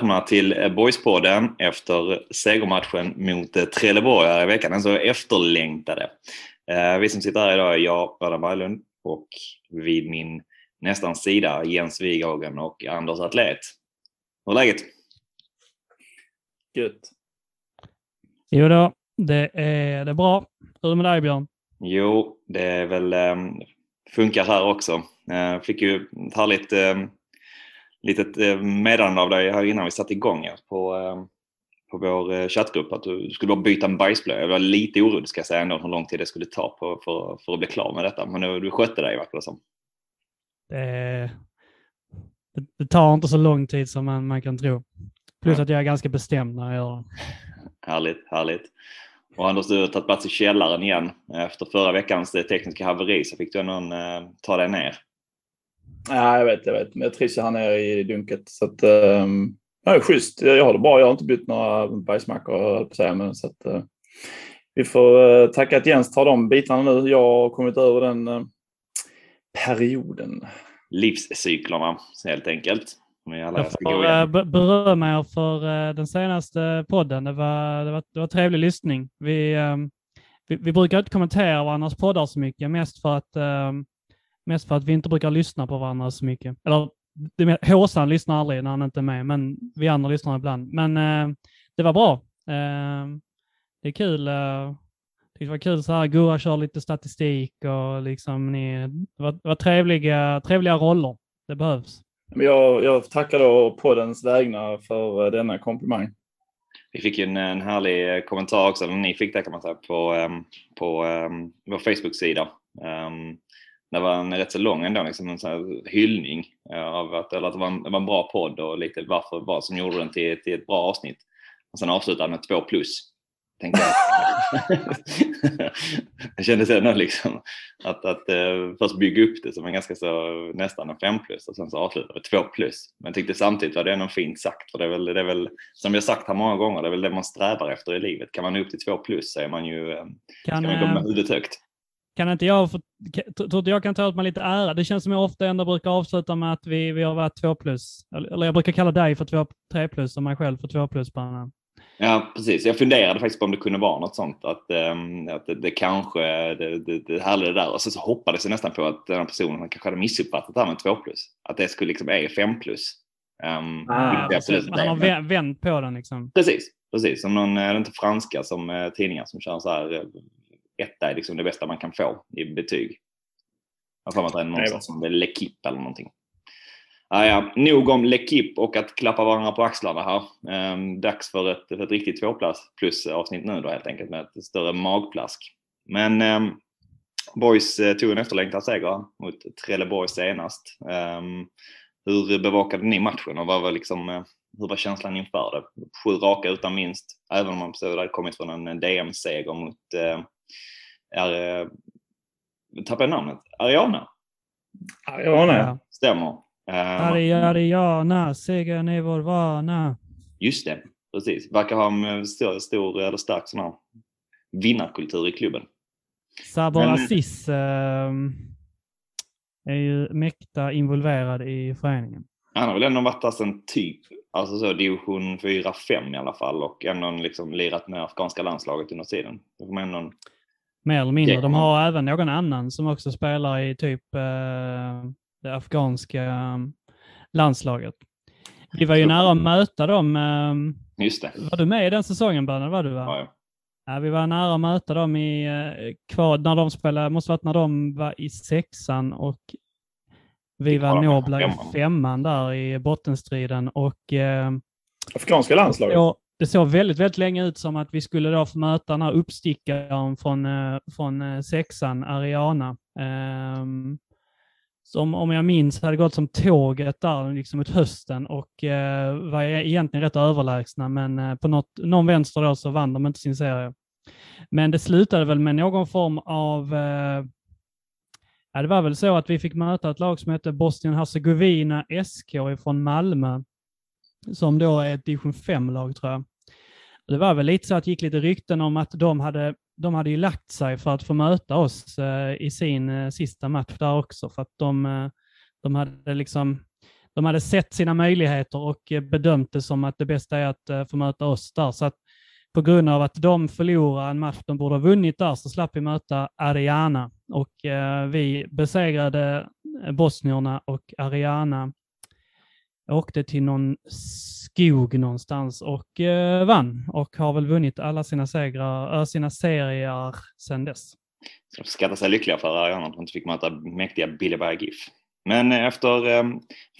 välkomna till Boyspodden efter segermatchen mot eh, Trelleborg här i veckan. Den så efterlängtade. Eh, Vi som sitter här idag är jag, Adam Berglund, och vid min nästan sida Jens Wighagen och Anders Atlet. Hur är läget? Gött. Jo då, det är, det är bra. Hur är det med dig Björn? Jo, det är väl funkar här också. Fick ju ett härligt litet uh, meddelande av dig här innan vi satte igång på, uh, på vår uh, chattgrupp att du skulle bara byta en bajsblöja. Jag var lite orolig ska jag säga ändå hur lång tid det skulle ta på, för, för att bli klar med detta. Men du, du skötte dig verkar det som. Det, tar inte så lång tid som man, man kan tro. Plus Ja. att jag är ganska bestämd när jag gör det. Härligt, härligt. Och Anders, du har tagit plats i källaren igen. Efter förra veckans eh, tekniska haveri så fick du ändå uh, ta dig ner. Ja, jag vet, jag vet. Men jag trivs ju här nere i dunket. Så att, um, ja, det är schysst. Jag har det bra. Jag har inte bytt några bajsmackor, säga. Men, så att, uh, vi får uh, tacka att Jens tar de bitarna nu. Jag har kommit över den uh, perioden. Livscyklerna helt enkelt. Jag får berömma er för den senaste podden. Det var, det var, det var trevlig lyssning. Vi, eh, vi, vi brukar inte kommentera varandras poddar så mycket, mest för att, eh, mest för att vi inte brukar lyssna på varandra så mycket. Eller Håsan lyssnar aldrig när han inte är med, men vi andra lyssnar ibland. Men eh, det var bra. Eh, det är kul. eh, det var kul så här, Gurra kör lite statistik och liksom ni, det var, det var trevliga, trevliga roller. Det behövs. Jag, jag tackar då poddens vägnar för uh, denna komplimang. Vi fick ju en, en härlig eh, kommentar också, eller ni fick det kan man säga, på, um, på um, vår Facebook-sida. Um, det var en rätt så lång ändå, liksom en sån hyllning eh, av att, eller att det, var en, det var en bra podd och lite varför, vad som gjorde den till, till ett bra avsnitt. Och sen avslutade med två plus. Tänkte jag. det kändes ändå liksom att, att uh, först bygga upp det som en ganska så nästan en fem plus och sen så avsluta med två plus. Men jag tyckte samtidigt var det ändå fint sagt för det är väl, det är väl som jag sagt här många gånger, det är väl det man strävar efter i livet. Kan man nå upp till två plus så är man ju, eh, ska Kan, man gå med eh, huvudet högt. Kan inte jag, få, kan- tror inte jag kan ta åt mig lite ära? Det känns som jag ofta ändå brukar avsluta med att vi, vi har varit två plus. Eller jag brukar kalla dig för två, tre plus och mig själv för två plus. Bara. Ja, precis. Jag funderade faktiskt på om det kunde vara något sånt. Att, ehm, att det, det kanske, det, det, det härliga det där. Och sen så hoppades jag nästan på att den här personen kanske hade missuppfattat det här med 2 plus. Att det skulle liksom är 5 plus. Um, Ah. Han har vä- vänt på den liksom. Precis, precis. Som någon, är det inte franska som eh, tidningar som kör så här, eh, etta är liksom det bästa man kan få i betyg. Jag har för mig någonstans som L'Equipe eller någonting. Ah, ja. Nog om L'Equipe och att klappa varandra på axlarna här. Ehm, dags för ett, för ett riktigt tvåplats plus avsnitt nu då helt enkelt med ett större magplask. Men ehm, Boys eh, tog en efterlängtad seger mot Trelleborg senast. Ehm, hur bevakade ni matchen och vad var liksom, eh, hur var känslan inför det? Sju raka utan vinst, även om man hade kommit från en DM-seger mot, eh, är, eh, tappade jag namnet, Ariana, Ja, ja, stämmer. Eh, Ariana, segern är vår vana. Just det, precis. Verkar ha en stor, stor eller stark sån här vinnarkultur i klubben. Sabor Men- Aziz eh, är ju mäkta involverad i föreningen. Han har väl ändå varit där sen typ, alltså så division 4-5 i alla fall och ändå liksom lirat med afghanska landslaget under tiden. Det får man ändå Mer eller mindre. Ja. De har även någon annan som också spelar i typ eh, det afghanska eh, landslaget. Vi var ju nära att möta dem. Eh, Just det. var du med i den säsongen, Bernhard? Var du, va? Ja, ja. Ja, vi var nära att möta dem i eh, kvar, när de spelade, måste varit när de var i sexan och vi Ja, var nobla i femman. där i bottenstriden och eh, Afghanska landslaget. så, det såg väldigt, väldigt länge ut som att vi skulle då få möta den här uppstickaren från, eh, från eh, sexan, Ariana. Um, som om jag minns hade gått som tåget där liksom mot hösten och eh, var e-, egentligen rätt överlägsna men eh, på något, någon vänster då så vann de inte sin serie. Men det slutade väl med någon form av eh, Ja, det var väl så att vi fick möta ett lag som hette Bosnien-Hercegovina SK från Malmö som då är ett division 5-lag tror jag. Det var väl lite så att det gick lite rykten om att de hade de hade ju lagt sig för att få möta oss eh, i sin eh, sista match där också, för att de, eh, de hade liksom de hade sett sina möjligheter och bedömt det som att det bästa är att få möta oss där. Så att på grund av att de förlorade en match de borde ha vunnit där så slapp vi möta Ariana. Och vi besegrade bosnierna och Ariana åkte till någon skog någonstans och eh, vann och har väl vunnit alla sina, segrar, äh, sina serier sedan dess. Så de skattar sig lyckliga för Ariana att de inte fick möta mäktiga Billeberg GIF. Men efter eh,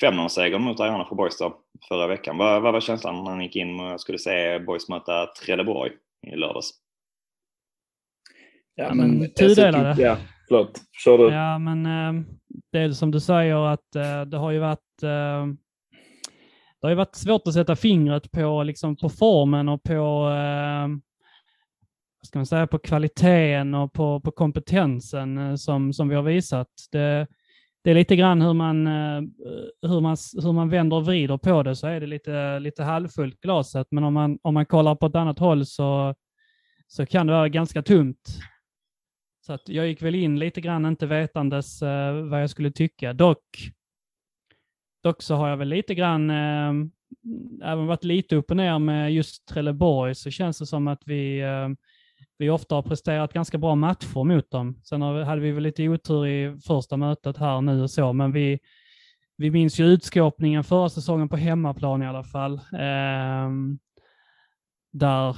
5-0-segern mot Ariana för Boys då, förra veckan, vad, vad var känslan när man gick in och skulle se Boys möta Trelleborg i lördags? Ja, men tudelade. Ja, förlåt. Kör du. Ja, men eh, det är som du säger att eh, det har ju varit eh, det har ju varit svårt att sätta fingret på, liksom, på formen och på, eh, ska man säga, på kvaliteten och på, på kompetensen eh, som, som vi har visat. Det, det är lite grann hur man, eh, hur, man, hur man vänder och vrider på det så är det lite, lite halvfullt glaset. Men om man, om man kollar på ett annat håll så, så kan det vara ganska tomt. Så att jag gick väl in lite grann inte vetandes eh, vad jag skulle tycka. Dock, dock så har jag väl lite grann, eh, även varit lite upp och ner med just Trelleborg, så känns det som att vi eh, vi ofta har presterat ganska bra matcher mot dem. Sen hade vi väl lite otur i första mötet här nu och så, men vi, vi minns ju utskåpningen förra säsongen på hemmaplan i alla fall. Eh, där,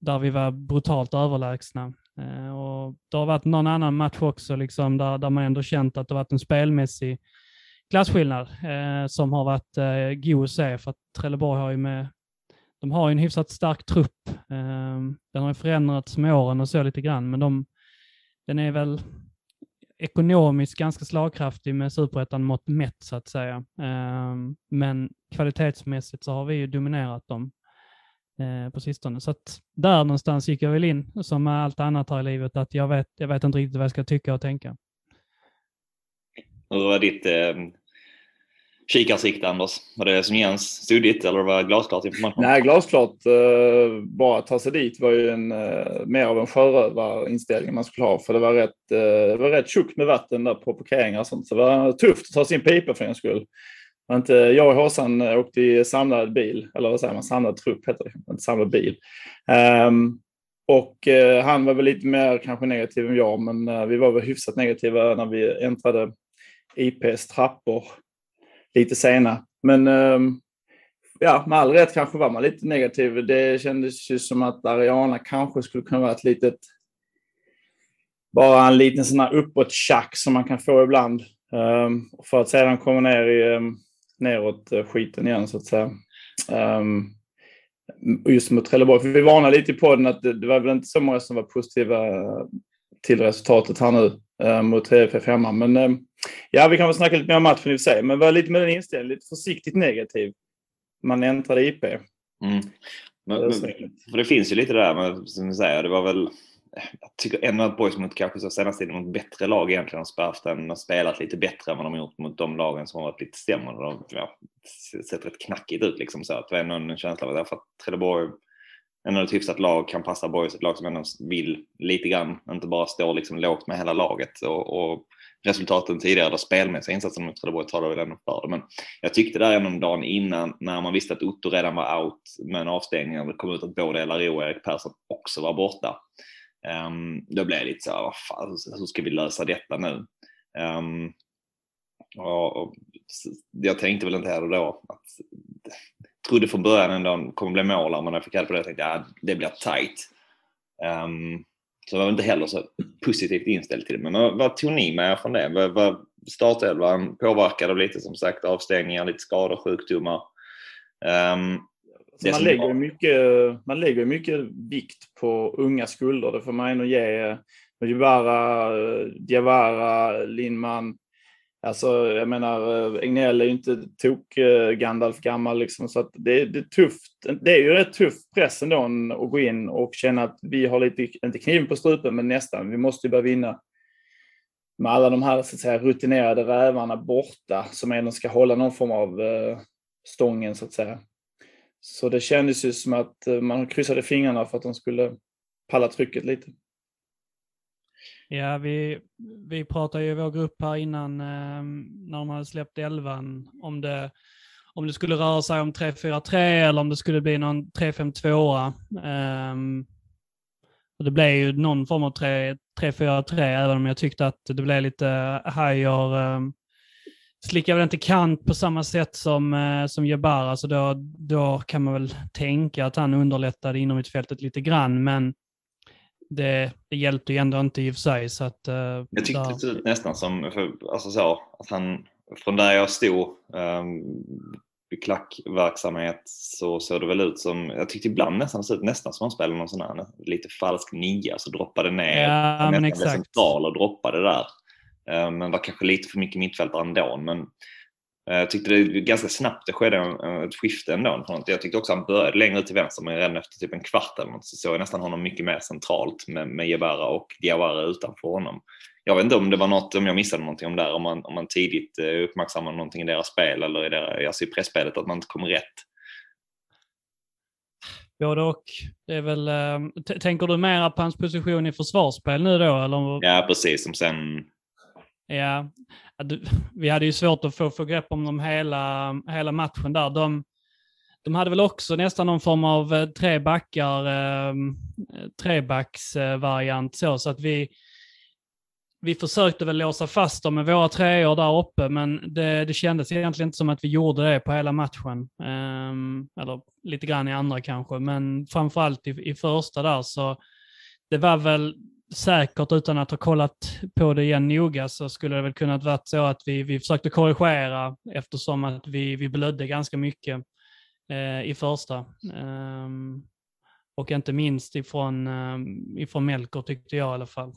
där vi var brutalt överlägsna. Eh, och det har varit någon annan match också, liksom, där, där man ändå känt att det varit en spelmässig klasskillnad eh, som har varit eh, god att se, för att Trelleborg har ju med de har ju en hyfsat stark trupp. Eh, den har ju förändrats med åren och så lite grann, men de, den är väl ekonomiskt ganska slagkraftig med superettan mått mätt så att säga. Eh, men kvalitetsmässigt så har vi ju dominerat dem eh, på sistone. Så att där någonstans gick jag väl in, som med allt annat här i livet, att jag vet, jag vet inte riktigt vad jag ska tycka och tänka. Hur var ditt eh, kikarsikte Anders? Var det som Jens suddigt eller var det glasklart information? Nej, glasklart. Eh, bara att ta sig dit var ju en, eh, mer av en sjörövarinställning man skulle ha. För det var rätt, eh, det var rätt tjockt med vatten där på parkeringar och sånt. Så det var tufft att ta sin pipa för en skull. Inte, jag och Håsan eh, åkte i samlad bil, eller vad säger man, samlad trupp heter det, inte samlad bil. Um, och uh, han var väl lite mer kanske negativ än jag, men uh, vi var väl hyfsat negativa när vi äntrade IPs trappor lite sena. Men ehm, ja, med all rätt kanske var man lite negativ. Det kändes ju som att Ariana kanske skulle kunna vara ett litet bara en liten sån här uppåt-tjack som man kan få ibland. Um, för att sedan komma ner i um, neråt eh, skiten igen så att säga. Um, just mot Trelleborg. För vi varnade lite i podden att det, det, var väl inte så många som var positiva eh, till resultatet här nu mot TFF hemma. Men um, Ja, vi kan väl snacka lite mer om matchen i och för sig, men var lite med den inställningen, lite försiktigt negativ. Man äntrade IP. Mm. Men, men, för det finns ju lite där, men som du säger, det var väl jag tycker ändå att Boys mot kanske så senaste tiden mot bättre lag egentligen har Sparften har spelat lite bättre än vad de har gjort mot de lagen som har varit lite sämre. De har ja, sett rätt knackigt ut liksom så att det var ändå en känsla av att Trelleborg ändå ett hyfsat lag kan passa Boys, ett lag som ändå vill lite grann, inte bara står liksom lågt med hela laget och, och resultaten tidigare, eller spelmässiga insatser mot Trelleborg talar väl ändå för det. Men jag tyckte där ändå dagen innan, när man visste att Otto redan var out med en avstängning, och det kom ut att både LRO och Erik Persson också var borta. Um, då blev jag lite så här, vad fan, hur ska vi lösa detta nu? Um, och, och, jag tänkte väl inte heller då att trodde från början ändå kommer bli målare, men när jag fick reda på det tänkte jag att det blir tight. Um, så jag var inte heller så positivt inställd till det. Men vad, tog ni med er från det? Vad, vad startelvan påverkade av lite som sagt avstängningar, lite skador, sjukdomar. Um, man, lägger mycket, man lägger mycket vikt på unga skulder. Det får man ändå ge Jivara, Diawara, Lindman, Alltså, jag menar, eh, Egnell är ju inte tok eh, Gandalf gammal liksom, så att det, det, är tufft. Det är ju rätt tuff press ändå att gå in och känna att vi har lite, inte kniven på strupen, men nästan. Vi måste ju börja vinna. Med alla de här så att säga, rutinerade rävarna borta som ändå ska hålla någon form av eh, stången så att säga. Så det kändes ju som att eh, man kryssade fingrarna för att de skulle palla trycket lite. Ja, vi, vi pratade ju i vår grupp här innan eh, när de hade släppt elvan om det, om det skulle röra sig om 3-4-3 eller om det skulle bli någon 3-5-2. Eh, och det blev ju någon form av 3-4-3, även om jag tyckte att det blev lite Hajer eh, slickar väl inte kant på samma sätt som, eh, som Jebara, så då, då kan man väl tänka att han underlättade inom fältet lite grann, men det, det hjälpte ju ändå inte i och för sig. Så att, uh, jag tyckte där... det såg ut nästan som, för, alltså så, att han, från där jag stod, um, vid klackverksamhet så såg det väl ut som, jag tyckte ibland nästan det ut nästan som han spelade någon sån här lite falsk nia, så droppade ner, ja, men exakt. central och droppade där. Eh, men var kanske lite för mycket mittfältare ändå. Men jag tyckte det ganska snabbt det skedde ett skifte ändå. Jag tyckte också han började längre ut till vänster, men redan efter typ en kvart eller något så såg jag nästan honom mycket mer centralt med, med Jebara och Diawara utanför honom jag vet inte om det var något, om jag missade någonting om där, om man, om man tidigt eh, uppmärksammade någonting i deras spel eller i, deras, alltså i pressspelet, att man inte kom rätt. Både och. Det är väl, äh, tänker du mer på hans position i försvarsspel nu då? Eller? Ja, precis. Som sen... Ja, vi hade ju svårt att få, få grepp om dem hela, hela matchen där. De, de hade väl också nästan någon form av eh, tre backar, ehm, trebacksvariant så, så att vi, vi försökte väl låsa fast dem med våra treor där uppe, men det, det kändes egentligen inte som att vi gjorde det på hela matchen. Ehm, eller lite grann i andra kanske, men framförallt i, i första där så det var väl säkert utan att ha kollat på det igen noga så skulle det väl kunnat varit så att vi, vi försökte korrigera eftersom att vi, vi blödde ganska mycket eh, i första. Um, och inte minst ifrån, um, ifrån Melker tyckte jag i alla fall.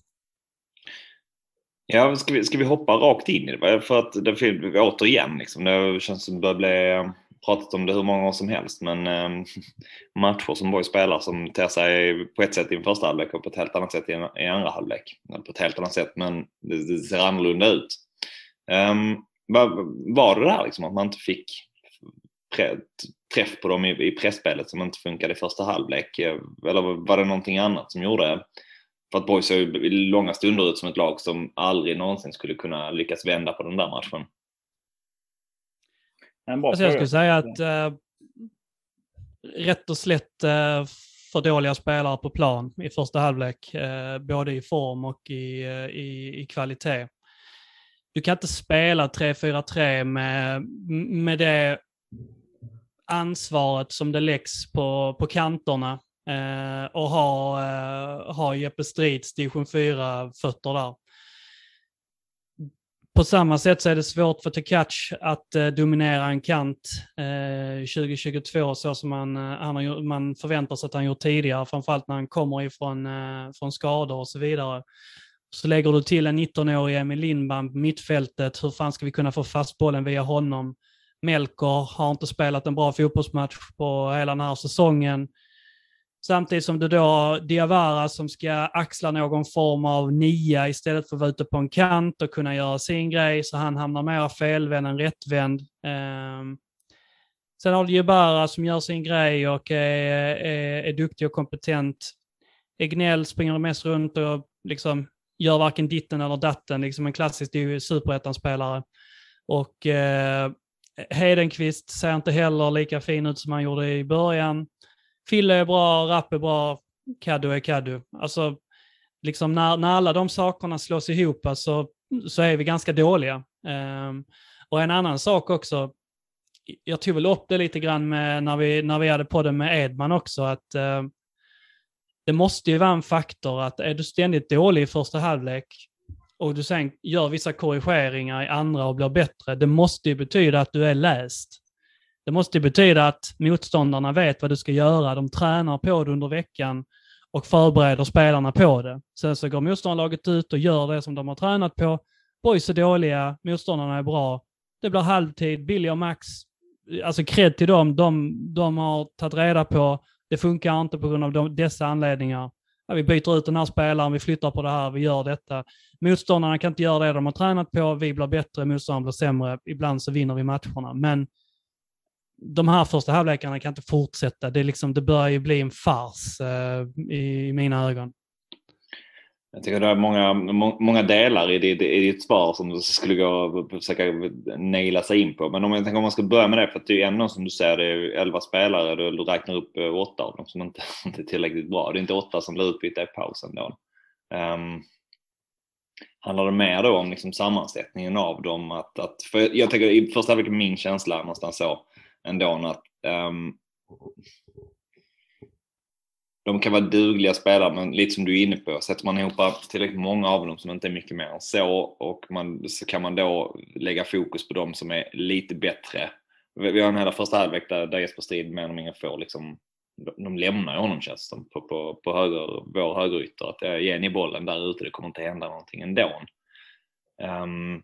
Ja, ska vi, ska vi hoppa rakt in i det? För att det, återigen, liksom, det känns som det börjar bli pratat om det hur många år som helst, men eh, matcher som Borg spelar som ter sig på ett sätt i en första halvlek och på ett helt annat sätt i, en, i andra halvlek. På ett helt annat sätt, men det, det ser annorlunda ut. Ehm, um, var, var det där liksom att man inte fick pre, träff på dem i, i pressspelet som inte funkade i första halvlek? Eh, eller var det någonting annat som gjorde för att Borg såg i långa stunder ut som ett lag som aldrig någonsin skulle kunna lyckas vända på den där matchen. Alltså jag skulle säga att äh, rätt och slätt äh, för dåliga spelare på plan i första halvlek, äh, både i form och i, i, i kvalitet. Du kan inte spela 3-4-3 med, med det ansvaret som det läggs på, på kanterna Eh, och ha, eh, ha Jeppe Strids division 4-fötter där. På samma sätt så är det svårt för Tekac att eh, dominera en kant eh, 2022 så som man, eh, han har, man förväntar sig att han gjort tidigare, framförallt när han kommer ifrån eh, från skador och så vidare. Så lägger du till en 19-årig Emil Lindbaum på mittfältet, hur fan ska vi kunna få fast bollen via honom? Melker har inte spelat en bra fotbollsmatch på hela den här säsongen. Samtidigt som du då har Diawara som ska axla någon form av nia istället för att vara ute på en kant och kunna göra sin grej, så han hamnar mer felvänd än rättvänd. Um, sen har du Jebara som gör sin grej och är, är, är duktig och kompetent. Egnell springer mest runt och liksom gör varken ditten eller datten, liksom en klassisk superettan-spelare. Och eh, Hedenqvist ser inte heller lika fin ut som han gjorde i början. Fille är bra, Rapp är bra, Kaddu är Kaddu. Alltså, liksom när, när alla de sakerna slås ihop så, så är vi ganska dåliga. Um, och en annan sak också, jag tog väl upp det lite grann med, när, vi, när vi hade podden med Edman också, att uh, det måste ju vara en faktor att är du ständigt dålig i första halvlek och du sen gör vissa korrigeringar i andra och blir bättre, det måste ju betyda att du är läst. Det måste betyda att motståndarna vet vad du ska göra. De tränar på det under veckan och förbereder spelarna på det. Sen så går motståndarlaget ut och gör det som de har tränat på. Boys är dåliga, motståndarna är bra. Det blir halvtid, Billy och Max, alltså cred till dem, de, de har tagit reda på, det funkar inte på grund av de, dessa anledningar. Ja, vi byter ut den här spelaren, vi flyttar på det här, vi gör detta. Motståndarna kan inte göra det de har tränat på, vi blir bättre, motståndarna blir sämre. Ibland så vinner vi matcherna. Men de här första halvlekarna kan inte fortsätta. Det, liksom, det börjar ju bli en fars eh, i, i mina ögon. Jag tycker det är många, många delar i ditt, i ditt svar som du skulle gå och försöka naila sig in på. Men om jag tänker om man ska börja med det, för att det är ändå som du säger, det är 11 spelare, du, du räknar upp eh, åtta av dem som inte, inte är tillräckligt bra. Det är inte åtta som blir utbytta i pausen då. Um, handlar det mer då om liksom sammansättningen av dem? Att, att, för jag tänker i första halvlek min känsla någonstans så ändå att um, de kan vara dugliga spelare, men lite som du är inne på, sätter man ihop tillräckligt många av dem som inte är mycket mer än så och man, så kan man då lägga fokus på dem som är lite bättre. Vi har en hela första halvlek där, där Jesper Strid mer eller mindre får liksom, de lämnar honom känns det på, på, på höger, vår högerytter. Att ge ni bollen där ute, det kommer inte hända någonting ändå. Um,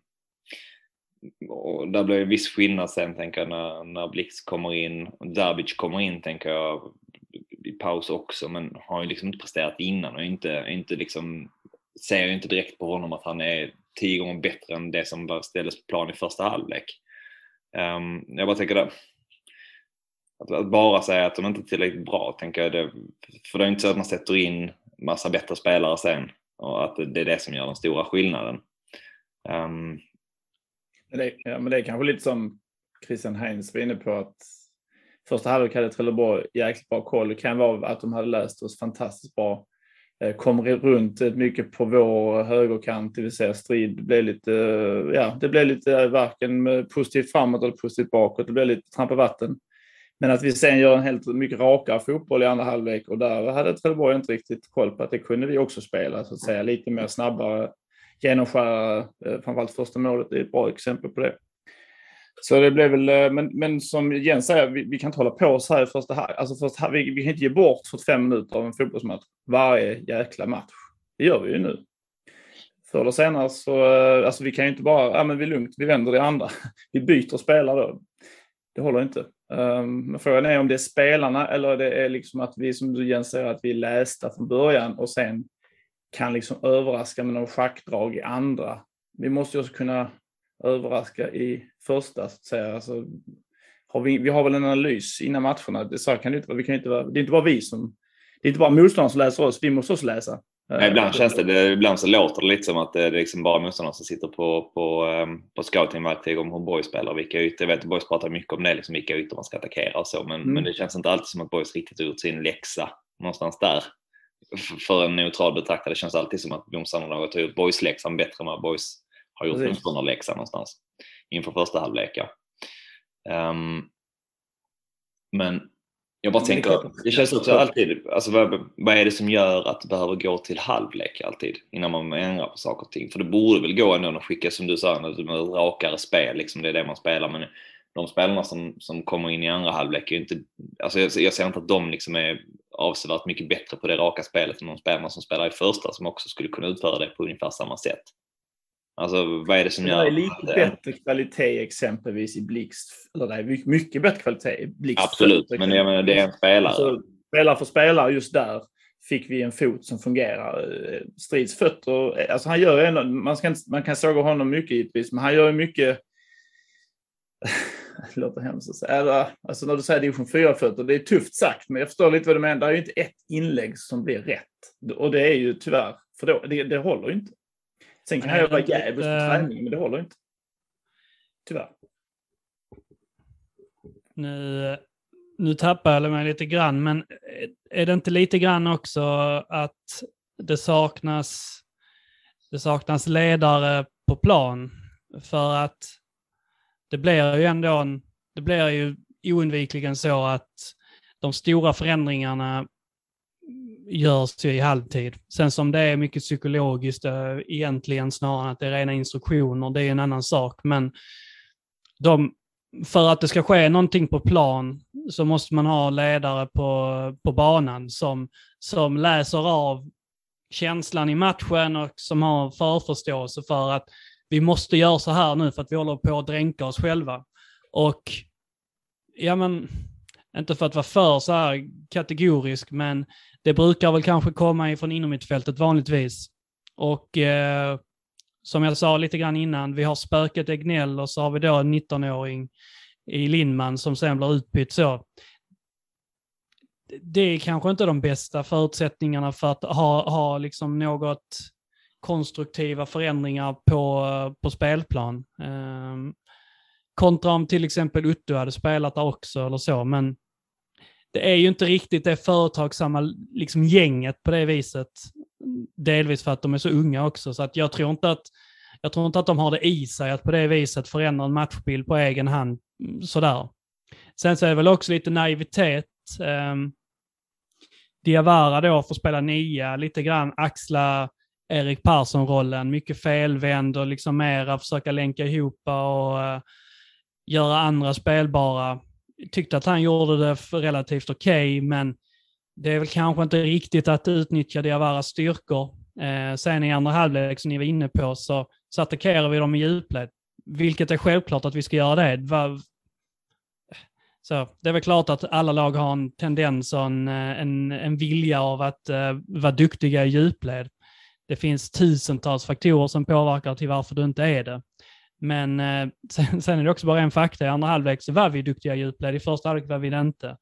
och där blir det en viss skillnad sen tänker jag när, när Blix kommer in och Dabic kommer in tänker jag i paus också men har ju liksom inte presterat innan och inte, inte liksom ser ju inte direkt på honom att han är tio gånger bättre än det som ställdes på plan i första halvlek. Um, jag bara tänker det, att, att, bara säga att de inte är tillräckligt bra, tänker jag, det, för det är inte så att man sätter in massa bättre spelare sen och att det är det som gör den stora skillnaden. Um, det, ja, men det är kanske lite som Christian Heinz var inne på att första halvlek hade Trelleborg jäkligt bra koll. Det kan vara att de hade läst oss fantastiskt bra. Eh, kom runt mycket på vår högerkant, det vill säga strid. Det blev lite, eh, ja, det blev lite eh, varken positivt framåt eller positivt bakåt. Det blev lite trampa vatten. Men att vi sen gör en helt mycket rakare fotboll i andra halvlek och där hade Trelleborg inte riktigt koll på att det kunde vi också spela, så att säga. Lite mer snabbare, genomskära, eh, framförallt första målet är ett bra exempel på det. Så det blev väl, eh, men, men som Jens säger, vi, vi kan inte hålla på så här i första halvlek. Alltså första, vi, vi kan inte ge bort 45 minuter av en fotbollsmatch varje jäkla match. Det gör vi ju nu. Förr eller senare så, eh, alltså vi kan ju inte bara, ja men vi är lugnt, vi vänder det andra. Vi byter spelare då. Det håller inte. Um, men frågan är om det är spelarna eller det är liksom att vi, som du Jens säger, att vi är lästa från början och sen kan liksom överraska med någon schackdrag i andra. Vi måste ju också kunna överraska i första, så att säga. Alltså, har vi, vi har väl en analys innan matcherna. Det, så kan det, inte, vi kan inte vara, det är inte bara vi som... Det är inte bara motståndaren som läser oss, vi måste också läsa. Nej, ibland känns det, det, ibland så låter det lite som att det är liksom bara motståndaren som sitter på, på, ehm, på scoutingverktyg om hur Boys spelar, vilka ytor. Jag vet att Boys pratar mycket om det, liksom vilka ytor man ska attackera och så, men, mm. men det känns inte alltid som att Boys riktigt har gjort sin läxa någonstans där. För en neutral betraktare känns det alltid som att motståndarna har gjort Boys-läxan bättre än vad Boys har gjort motståndarläxan någonstans inför första halvlek. Um, men jag bara tänker, det känns också alltid, alltså vad, vad, är det som gör att det behöver gå till halvlek alltid innan man ändrar på saker och ting? För det borde väl gå ändå att skicka, som du sa, ett rakare spel, liksom det är det man spelar. Men de spelarna som, som kommer in i andra halvlek är inte, alltså jag, jag ser inte att de liksom är avsevärt mycket bättre på det raka spelet än de spelarna som spelar i första som också skulle kunna utföra det på ungefär samma sätt. Alltså vad är det som gör... Det är lite bättre kvalitet exempelvis i Blixt. Eller det är mycket bättre kvalitet i Blixt. Absolut, men jag menar, det är en spelare. Alltså, spelare för spelare just där fick vi en fot som fungerar. Strids fötter, alltså han gör ändå, man, ska, man kan såga honom mycket givetvis, men han gör mycket det låter hemskt att säga. Alltså när du säger division 4-fötter, det är tufft sagt, men jag förstår lite vad du menar. Det är ju inte ett inlägg som blir rätt. Och det är ju tyvärr, för då, det, det håller ju inte. Sen kan jag vara djävulsk på träning, men det håller inte. Tyvärr. Nu, nu tappar jag mig lite grann, men är det inte lite grann också att det saknas, det saknas ledare på plan? För att det blir ju ändå en, det blir ju oundvikligen så att de stora förändringarna görs ju i halvtid. Sen som det är mycket psykologiskt eh, egentligen snarare än att det är rena instruktioner, det är en annan sak. Men de, för att det ska ske någonting på plan så måste man ha ledare på, på banan som, som läser av känslan i matchen och som har förförståelse för att vi måste göra så här nu för att vi håller på att dränka oss själva. Och ja men, inte för att vara för så här kategorisk, men det brukar väl kanske komma ifrån inomhittfältet vanligtvis. Och eh, som jag sa lite grann innan, vi har spöket Egnell och så har vi då en 19-åring i Lindman som sen blir utbytt så. Det är kanske inte de bästa förutsättningarna för att ha, ha liksom något konstruktiva förändringar på, eh, på spelplan. Um, kontra om till exempel Uttu hade spelat där också eller så, men det är ju inte riktigt det företagsamma liksom, gänget på det viset. Delvis för att de är så unga också, så att jag tror inte att jag tror inte att de har det i sig att på det viset förändra en matchbild på egen hand mm, sådär. Sen så är det väl också lite naivitet. Um, Diawara då får spela nia, lite grann axla Erik Persson-rollen, mycket felvänd och liksom mera försöka länka ihop och uh, göra andra spelbara. Tyckte att han gjorde det relativt okej, okay, men det är väl kanske inte riktigt att utnyttja Diawaras styrkor. Eh, sen i andra halvlek, som ni var inne på, så, så attackerar vi dem i djupled. Vilket är självklart att vi ska göra det. Va, så det är väl klart att alla lag har en tendens och en, eh, en, en vilja av att uh, vara duktiga i djupled. Det finns tusentals faktorer som påverkar till varför du inte är det. Men eh, sen, sen, är det också bara en fakta. I andra halvlek så var vi duktiga i djupled, i första halvlek var vi det inte.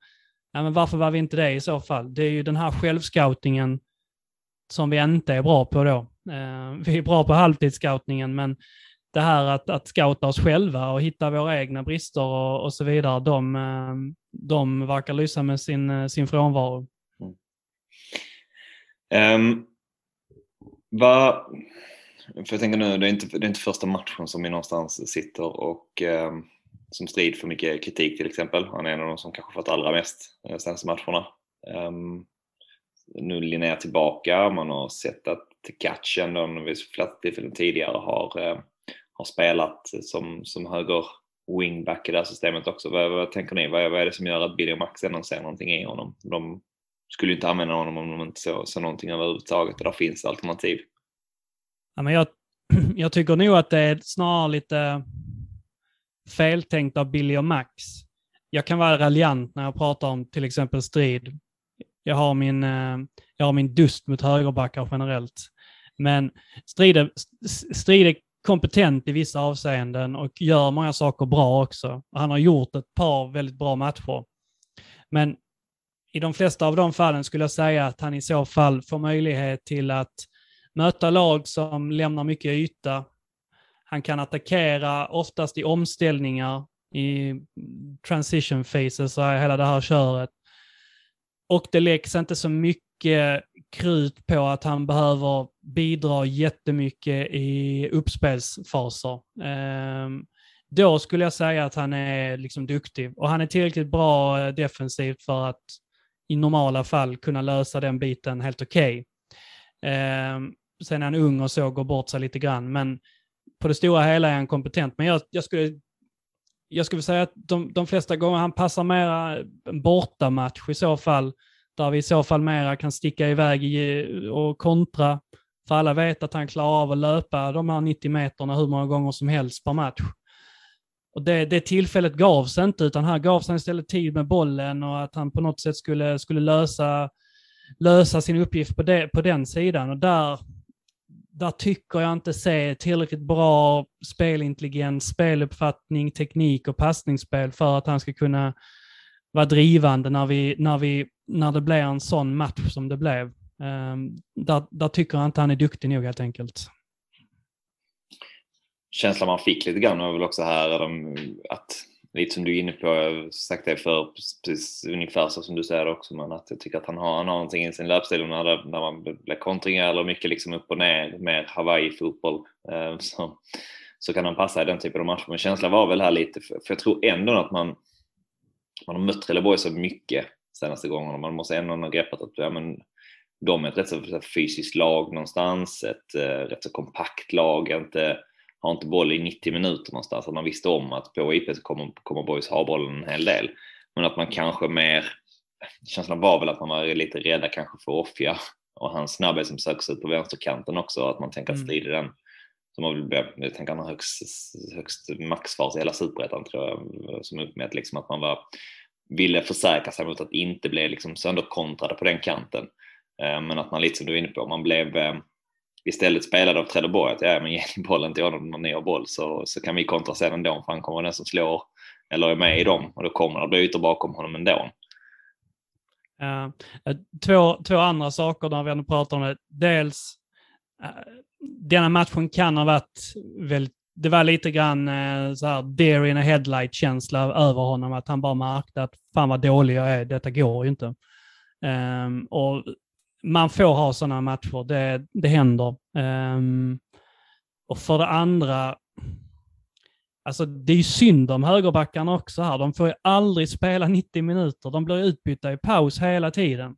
Ja, men varför var vi inte det i så fall? Det är ju den här självscoutingen som vi inte är bra på då. Eh, vi är bra på halvtidsscoutningen, men det här att, att scouta oss själva och hitta våra egna brister och, och så vidare, de, eh, de verkar lysa med sin, eh, sin frånvaro. Mm. Um, va, för jag tänker nu, det är, inte, det är inte första matchen som vi någonstans sitter och eh, som strid för mycket kritik till exempel. Han är en av de som kanske fått allra mest de senaste matcherna. Um, nu Linnea tillbaka, man har sett att catchen ändå vid flera tillfällen tidigare har eh, har spelat som, som höger wingback i det här systemet också. Vad, vad tänker ni? Vad, vad är det som gör att Billy och Max ändå ser någonting i honom? De skulle inte använda honom om de inte såg så någonting överhuvudtaget och där finns alternativ. Ja, men jag, jag tycker nog att det är snarare lite feltänkt av Billy och Max. Jag kan vara raljant när jag pratar om till exempel strid. Jag har min, eh, jag har min dust mot högerbackar generellt. Men strid, strid kompetent i vissa avseenden och gör många saker bra också. Han har gjort ett par väldigt bra matcher. Men i de flesta av de fallen skulle jag säga att han i så fall får möjlighet till att möta lag som lämnar mycket yta. Han kan attackera oftast i omställningar, i transition phases och hela det här köret. Och det läggs inte så mycket krut på att han behöver bidra jättemycket i uppspelsfaser. Ehm, då skulle jag säga att han är liksom duktig och han är tillräckligt bra eh, defensivt för att i normala fall kunna lösa den biten helt okej. Okay. Eh, sen är han ung och så, går bort sig lite grann, men på det stora hela är han kompetent. Men jag, jag skulle jag skulle säga att de, de flesta gånger han passar mera en bortamatch i så fall där vi i så fall mera kan sticka iväg och kontra. För alla vet att han klarar av att löpa de här 90 meterna hur många gånger som helst per match. Och det, det tillfället gavs inte, utan här gavs han istället tid med bollen och att han på något sätt skulle, skulle lösa, lösa sin uppgift på, det, på den sidan. Och där, där tycker jag inte se tillräckligt bra spelintelligens, speluppfattning, teknik och passningsspel för att han ska kunna vara drivande när, vi, när, vi, när det blir en sån match som det blev. Um, där, där tycker jag inte han är duktig nog helt enkelt. Känslan man fick lite grann var väl också här att, lite som du är inne på, jag har sagt det för precis ungefär så som du säger också, men att jag tycker att han har, han har någonting i sin löpstil när, det, när man blir kontringar eller mycket liksom upp och ner, mer Hawaii-fotboll. Eh, så, så kan han passa i den typen av matcher. Men känslan var väl här lite, för, jag tror ändå att man man har mött Trelleborg så mycket senaste gångerna. Man måste ändå ha greppat att ja, men, de är ett rätt så fysiskt lag någonstans, ett eh, rätt så kompakt lag, inte, har inte boll i 90 minuter någonstans. Att man visste om att på IP så kommer, kommer Boys ha bollen en hel del. Men att man kanske mer, känslan var väl att man var lite rädda kanske för Offia och hans snabbhet som söks ut på vänsterkanten också, att man tänker att mm. strida den som har, jag tänker han har högst, högst maxfart i hela superettan tror jag, som uppmätt liksom att man var, ville försäkra sig mot att inte bli liksom sönderkontrade på den kanten. Eh, men att man lite som du är inne på, man blev eh, istället spelade av Trelleborg att ja, men ge bollen till honom när ni har boll så, så kan vi kontra sen ändå för han kommer den som slår eller är med i dem och då kommer det bli ytor bakom honom ändå. Uh, två, två andra saker när vi ändå pratar om det. Dels eh, denna matchen kan ha varit väldigt det var lite grann eh, så här deer in a headlight-känsla över honom, att han bara märkte att fan vad dålig jag är, detta går ju inte. Um, och man får ha sådana matcher, det, det händer. Um, och för det andra, alltså det är ju synd om högerbackarna också här. De får ju aldrig spela 90 minuter. De blir utbytta i paus hela tiden.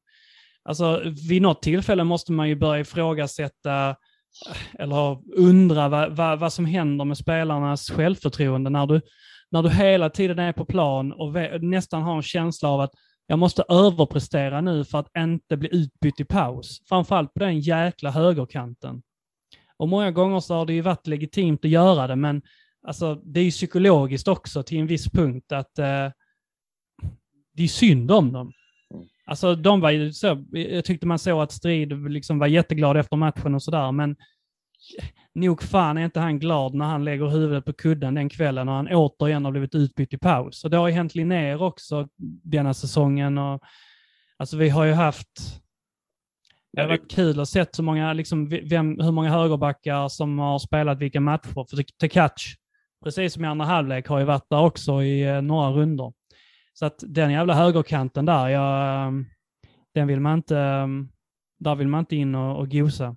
Alltså vid något tillfälle måste man ju börja ifrågasätta eller undra vad, vad, vad, som händer med spelarnas självförtroende när du, när du hela tiden är på plan och nästan har en känsla av att jag måste överprestera nu för att inte bli utbytt i paus. Framförallt på den jäkla högerkanten. Och många gånger så har det ju varit legitimt att göra det, men alltså, det är ju psykologiskt också till en viss punkt att eh, det är synd om dem. Alltså de var ju så, jag tyckte man såg att Strid liksom var jätteglad efter matchen och sådär, men nog fan är inte han glad när han lägger huvudet på kudden den kvällen och han återigen har blivit utbytt i paus. Och det har ju hänt Linnér också denna säsongen. Och, alltså vi har ju haft... Det har varit kul att se så många, liksom, vem, hur många högerbackar som har spelat vilka matcher. För Tekac, precis som i andra halvlek, har ju varit där också i eh, några runder. Så att den jävla högerkanten där, jag, ehm, den vill man inte, ehm, där vill man inte in och, och gosa.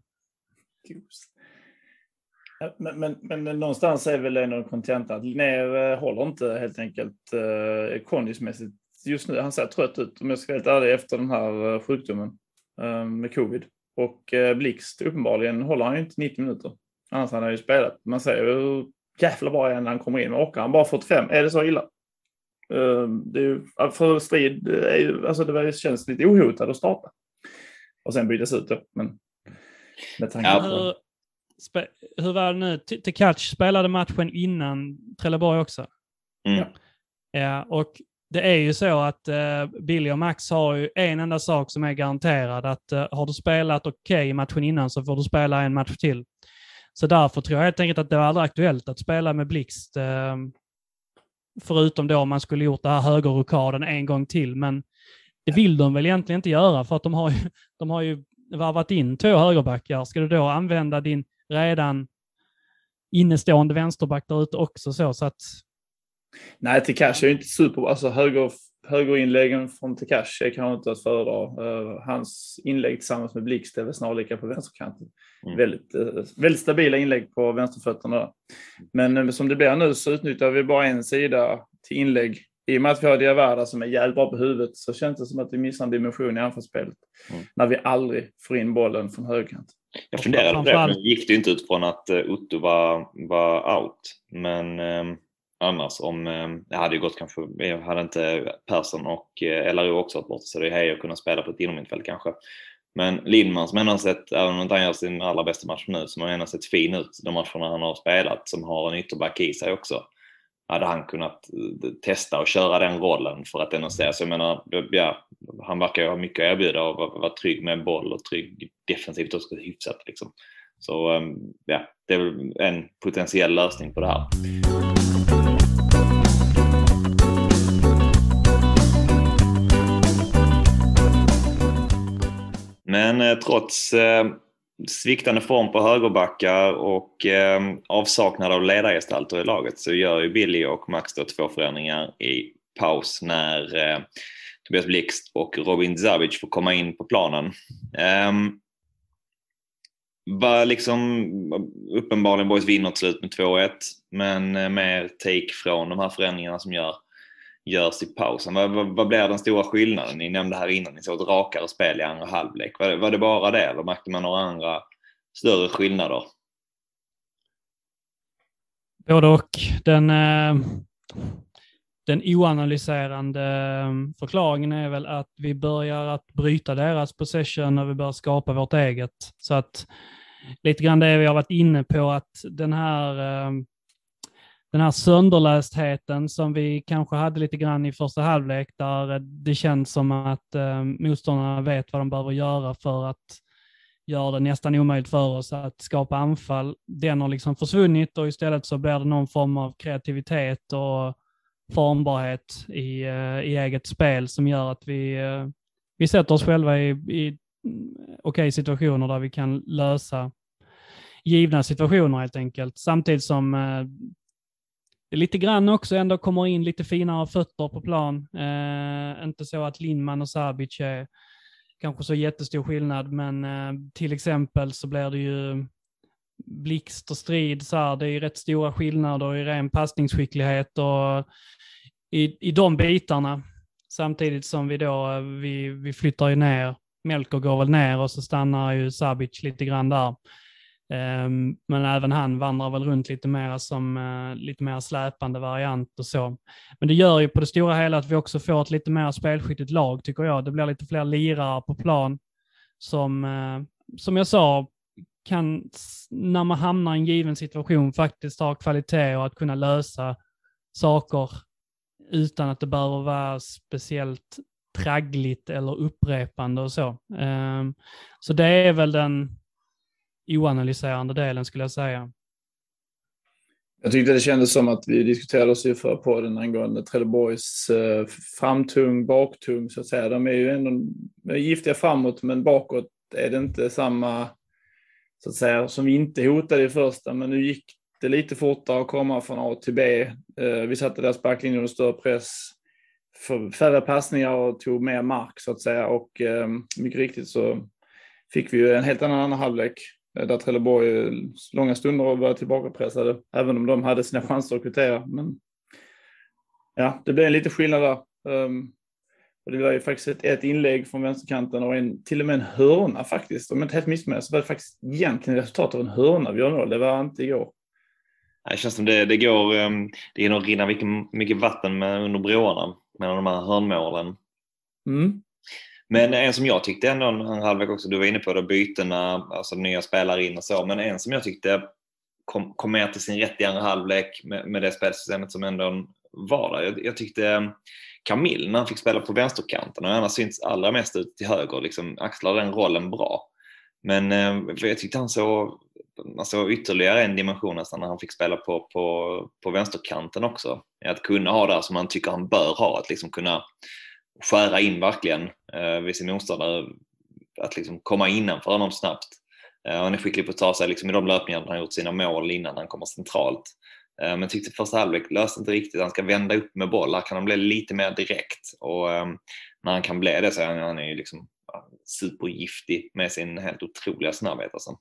Men, men, men, någonstans är väl ändå kontentan att Linnér eh, håller inte helt enkelt eh, kondismässigt just nu. Han ser trött ut om jag ska vara helt ärlig efter den här eh, sjukdomen eh, med covid. Och eh, Blixt uppenbarligen håller han ju inte 90 minuter. Annars hade han ju spelat. Man ser ju hur jävla bra är när han kommer in. Men han bara 45, är det så illa? Ehm, det är ju, för strid, är ju, alltså det känns lite ohotad att starta. Och sen bytas ut då. Men med tanke ja. på... Hur, hur var det nu? Tekac spelade matchen innan Trelleborg också. Mm. Ja, och det är ju så att uh, Billy och Max har ju en enda sak som är garanterad. Att uh, har du spelat okej okay i matchen innan så får du spela en match till. Så därför tror jag helt enkelt att det var aldrig aktuellt att spela med Blixt. Uh, Förutom då om man skulle gjort det här högerrokaden en gång till. Men det vill de väl egentligen inte göra för att de har ju, de har ju varvat in två högerbackar. Ska du då använda din redan innestående vänsterback där ute också så, så att... Nej, Tekash är ju inte super... Alltså höger, högerinläggen från Tekash är kanske inte att föredra. Uh, hans inlägg tillsammans med Blixt är väl snarlika på vänsterkanten. Mm. Väldigt, uh, väldigt stabila inlägg på vänsterfötterna. Men uh, som det blir nu så utnyttjar vi bara en sida till inlägg. I och med att vi har Diawara som är jävligt bra på huvudet så känns det som att vi missar en dimension i anfallsspelet. Mm. När vi aldrig får in bollen från högerkant. Jag funderade på det, men gick det inte utifrån att Otto var, var out. Men um annars. Om, eh, jag hade ju gått kanske, jag hade inte Persson och eh, LRO också varit borta så det är hej att kunna spela på ett inomhittfält kanske. Men Lindman som ändå sett, även om inte han gör sin allra bästa match nu, som har ändå sett fin ut de matcherna han har spelat, som har en ytterback i sig också. Hade han kunnat eh, testa och köra den rollen för att demonstrera. Så jag menar, ja, han verkar ju ha mycket att erbjuda och vara, trygg med boll och trygg defensivt också hyfsat liksom. Så ehm, ja, det är väl en potentiell lösning på det här. Men eh, trots eh, sviktande form på högerbackar och eh, avsaknad av ledargestalter i laget så gör ju Billy och Max då två förändringar i paus när eh, Tobias Blixt och Robin Zabic får komma in på planen. Eh, var liksom uppenbarligen Boys vinner till slut med 2-1 men eh, mer take från de här förändringarna som gör görs i pausen. Vad, vad, vad blir den stora skillnaden? Ni nämnde här innan, ni såg ett rakare spel i andra halvlek. Var, var det bara det eller märkte man några andra större skillnader? Både och. Den, eh, den oanalyserande eh, förklaringen är väl att vi börjar att bryta deras possession och vi börjar skapa vårt eget. Så att lite grann det vi har varit inne på, att den här eh, den här sönderlästheten som vi kanske hade lite grann i första halvlek, där det känns som att eh, motståndarna vet vad de behöver göra för att göra det nästan omöjligt för oss att skapa anfall. Den har liksom försvunnit och istället så blir det någon form av kreativitet och formbarhet i, eh, i eget spel som gör att vi, eh, vi sätter oss själva i, i mm, okej okay situationer där vi kan lösa givna situationer helt enkelt. Samtidigt som eh, lite grann också ändå kommer in lite finare fötter på plan. Eh, inte så att Lindman och Sabic är kanske så jättestor skillnad, men eh, till exempel så blir det ju blixt och strid. Så här, det är ju rätt stora skillnader i ren passningsskicklighet och i, i de bitarna. Samtidigt som vi då, eh, vi, vi flyttar ju ner, Melker går väl ner och så stannar ju Sabic lite grann där. Ehm, men även han vandrar väl runt lite mer som eh, lite mer släpande variant och så. Men det gör ju på det stora hela att vi också får ett lite mer spelskickligt lag tycker jag. Det blir lite fler lirare på plan som, eh, som jag sa, kan när man hamnar i en given situation faktiskt ha kvalitet och att kunna lösa saker utan att det behöver vara speciellt traggligt eller upprepande och så. Ehm, så det är väl den oanalyserande delen skulle jag säga. Jag tyckte det kändes som att vi diskuterade oss i förra podden angående Trelleborgs eh, framtung, baktung så att säga. De är ju ändå giftiga framåt men bakåt är det inte samma så att säga som vi inte hotade i första men nu gick det lite fortare att komma från A till B. Eh, vi satte deras backlinje under större press, färre passningar och tog mer mark så att säga och eh, mycket riktigt så fick vi ju en helt annan halvlek där Trelleborg långa stunder var tillbakapressade, även om de hade sina chanser att kvittera. Men ja, det blev en liten skillnad där. Um, och det var ju faktiskt ett, ett inlägg från vänsterkanten och en, till och med en hörna faktiskt. Om jag inte helt missminner så var det faktiskt egentligen resultatet av en hörna vi gör mål. Det var inte igår. Det känns som det, det går, um, det nog rinna mycket, mycket vatten med, under broarna mellan de här hörnmålen. Mm. Men en som jag tyckte ändå en halvlek också, du var inne på det, bytena, alltså nya spelare in och så, men en som jag tyckte kom, kom mer till sin rätt i andra halvlek med, med det spelsystemet som ändå var där. Jag, jag tyckte eh, Camille, när han fick spela på vänsterkanten, och annars syns allra mest ut till höger, liksom axlar den rollen bra. Men eh, jag tyckte han såg alltså ytterligare en dimension nästan när han fick spela på, på, på vänsterkanten också. Att kunna ha det som man tycker han bör ha, att liksom kunna skära in verkligen eh, vid sin motståndare. Att liksom komma innanför honom snabbt. Eh, han är skicklig på att ta sig liksom, i de löpningar han gjort sina mål innan han kommer centralt. Eh, men tyckte första halvlek löste inte riktigt. Han ska vända upp med boll. Här kan han bli lite mer direkt. Och eh, när han kan bli det så är han, han är ju liksom supergiftig med sin helt otroliga snabbhet. Alltså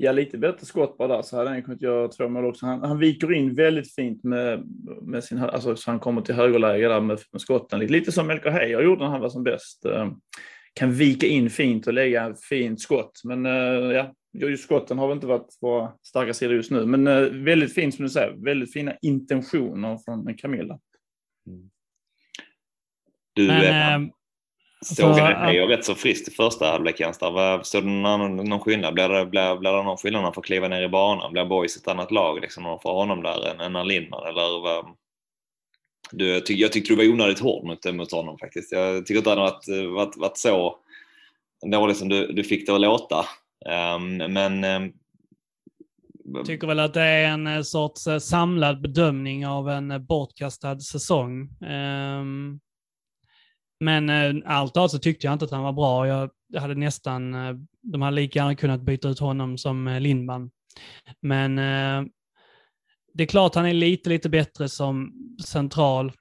ja, lite bättre skott bara där så hade han kunnat göra två mål också. Han, han viker in väldigt fint med, med sin, alltså så han kommer till högerläge där med, med skotten. Lite som Melker Heier gjorde när han var som bäst. Uh, kan vika in fint och lägga fint skott. Men uh, ja, just skotten har väl inte varit våra starka sidor just nu. Men uh, väldigt fint som du säger, väldigt fina intentioner från Camilla. Mm. Du, men, Såg det är ju rätt så friskt i första halvlek Jens. Såg du någon, någon skillnad? Blir det, blir, blir det någon skillnad när han får kliva ner i banan? Blir Boys ett annat lag liksom, när de får honom där än, än Lindman? Eller? Du, jag, tyck, jag tyckte du var onödigt hård mot, mot honom faktiskt. Jag tycker inte att det varit, varit, så dåligt som du, du fick det att låta. Um, men um, jag tycker väl att det är en eh, sorts eh, samlad bedömning av en eh, bortkastad säsong. Um, men eh, allt av så tyckte jag inte att han var bra. Jag hade nästan, eh, de hade lika gärna kunnat byta ut honom som eh, Lindman. Men eh, det är klart han är lite, lite bättre som central.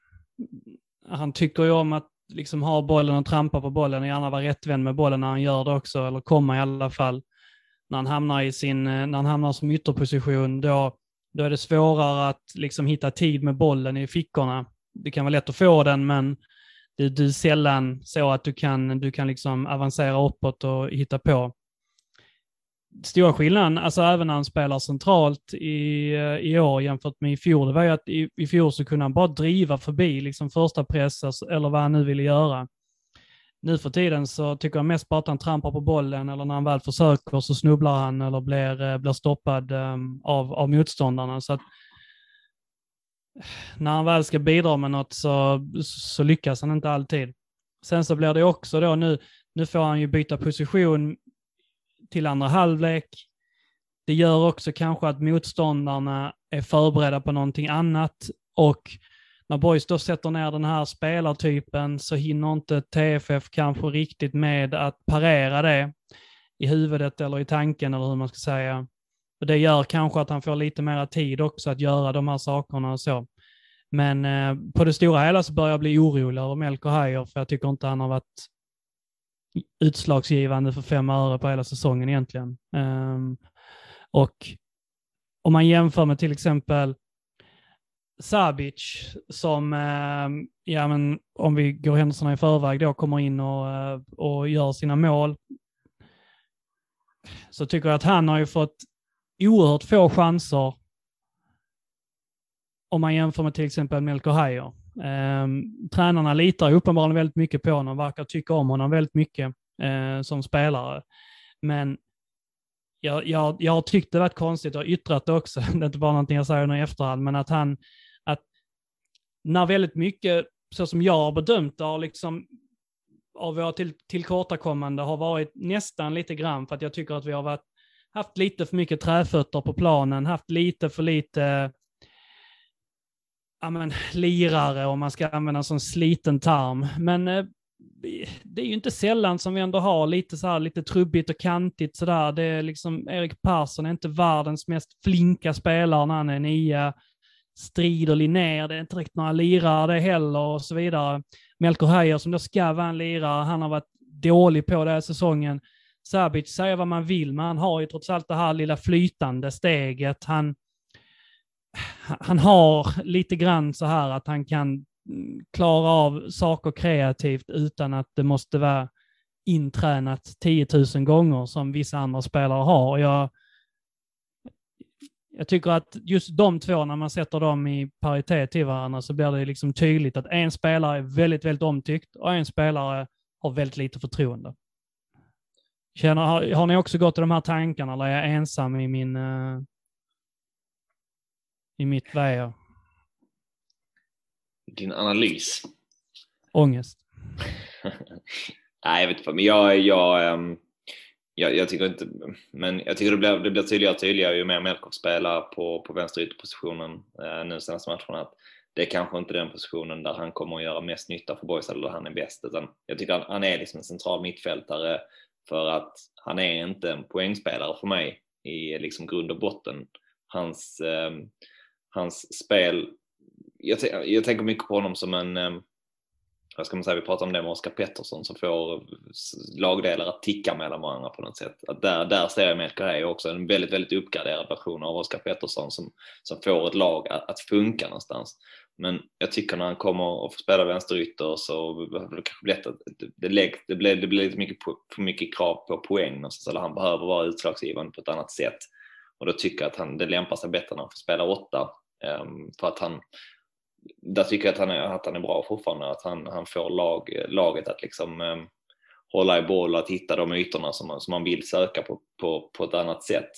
Han tycker ju om att liksom ha bollen och trampa på bollen och gärna vara rättvänd med bollen när han gör det också, eller komma i alla fall. När han hamnar i sin, eh, när han hamnar som ytterposition, då, då är det svårare att liksom hitta tid med bollen i fickorna. Det kan vara lätt att få den, men det, du är sällan så att du kan, du kan liksom avancera uppåt och hitta på. Stora skillnaden, alltså även när han spelar centralt i, eh, i år jämfört med i fjol, det var ju att i, i fjol så kunde han bara driva förbi liksom första press eller vad han nu ville göra. Nu för tiden så tycker jag mest bara att han trampar på bollen eller när han väl försöker så snubblar han eller blir, eh, blir stoppad um, av, av motståndarna. Så att när han väl ska bidra med något så, så lyckas han inte alltid. Sen så blir det också då nu, nu får han ju byta position till andra halvlek. Det gör också kanske att motståndarna är förberedda på någonting annat och när Boys då sätter ner den här spelartypen så hinner inte TFF kanske riktigt med att parera det i huvudet eller i tanken eller hur man ska säga. Och det gör kanske att han får lite mer tid också att göra de här sakerna och så. Men eh, på det stora hela så börjar jag bli orolig över Melker Heier, för jag tycker inte han har varit utslagsgivande för fem öre på hela säsongen egentligen. Um, och om man jämför med till exempel Sabic som, eh, ja men om vi går händelserna i förväg då, kommer in och, eh, och gör sina mål. Så tycker jag att han har ju fått oerhört få chanser om man jämför med till exempel Melker Heier. Eh, tränarna litar uppenbarligen väldigt mycket på honom, verkar tycka om honom väldigt mycket eh, som spelare. Men jag, jag, jag har tyckt det varit konstigt och yttrat det också, det är inte bara någonting jag säger nu i efterhand, men att han, att när väldigt mycket, så som jag har bedömt det, har liksom av våra till, tillkortakommande har varit nästan lite grann för att jag tycker att vi har varit, haft lite för mycket träfötter på planen, haft lite för lite ja, men, lirare om man ska använda en sån sliten term. Men eh, det är ju inte sällan som vi ändå har lite så här, lite trubbigt och kantigt sådär. Det är liksom, Erik Persson är inte världens mest flinka spelare när han är nia. Strider Linnér, det är inte riktigt några lirare det heller och så vidare. Melker Höjer som då ska vara en lirare, han har varit dålig på det här säsongen. Sabic säger vad man vill, men han har ju trots allt det här lilla flytande steget. Han, han har lite grann så här att han kan mm, klara av saker kreativt utan att det måste vara intränat 10 000 gånger som vissa andra spelare har. Jag, jag tycker att just de två, när man sätter dem i paritet till varandra, så blir det liksom tydligt att en spelare är väldigt, väldigt omtyckt och en spelare har väldigt lite förtroende. Känner, har, har ni också gått i de här tankarna eller är jag ensam i min uh, i mitt väje? din analys? Ångest. Nej, jag vet inte. Men jag, jag, um, jag, jag, tycker inte, men jag tycker det blir, det blir tydligare och tydligare ju mer Melkov spelar på, på vänster ytterpositionen uh, nu senaste matcherna. Att det är kanske inte den positionen där han kommer att göra mest nytta för Boys eller där han är bäst. Utan jag tycker att han är liksom en central mittfältare för att han är inte en poängspelare för mig i liksom grund och botten. Hans, eh, hans spel jag, jag, tänker mycket på honom som en, eh, vad ska man säga, vi pratade om det med Oskar Pettersson som får lagdelar att ticka mellan varandra på något sätt. Att där, där ser jag Melker är också en väldigt, väldigt uppgraderad version av Oskar Pettersson som, som får ett lag att, att funka någonstans. Men jag tycker när han kommer och får spela vänsterytter så det kanske bli att det, det, det, blir, det blir lite mycket, för mycket krav på poäng någonstans, eller han behöver vara utslagsgivande på ett annat sätt. Och då tycker jag att han, det lämpar sig bättre när han får spela åtta. Um, för att han, där tycker jag att han är, att han är bra fortfarande, att han, han får lag, laget att liksom um, hålla i boll och att hitta de ytorna som man, som man vill söka på, på, på ett annat sätt.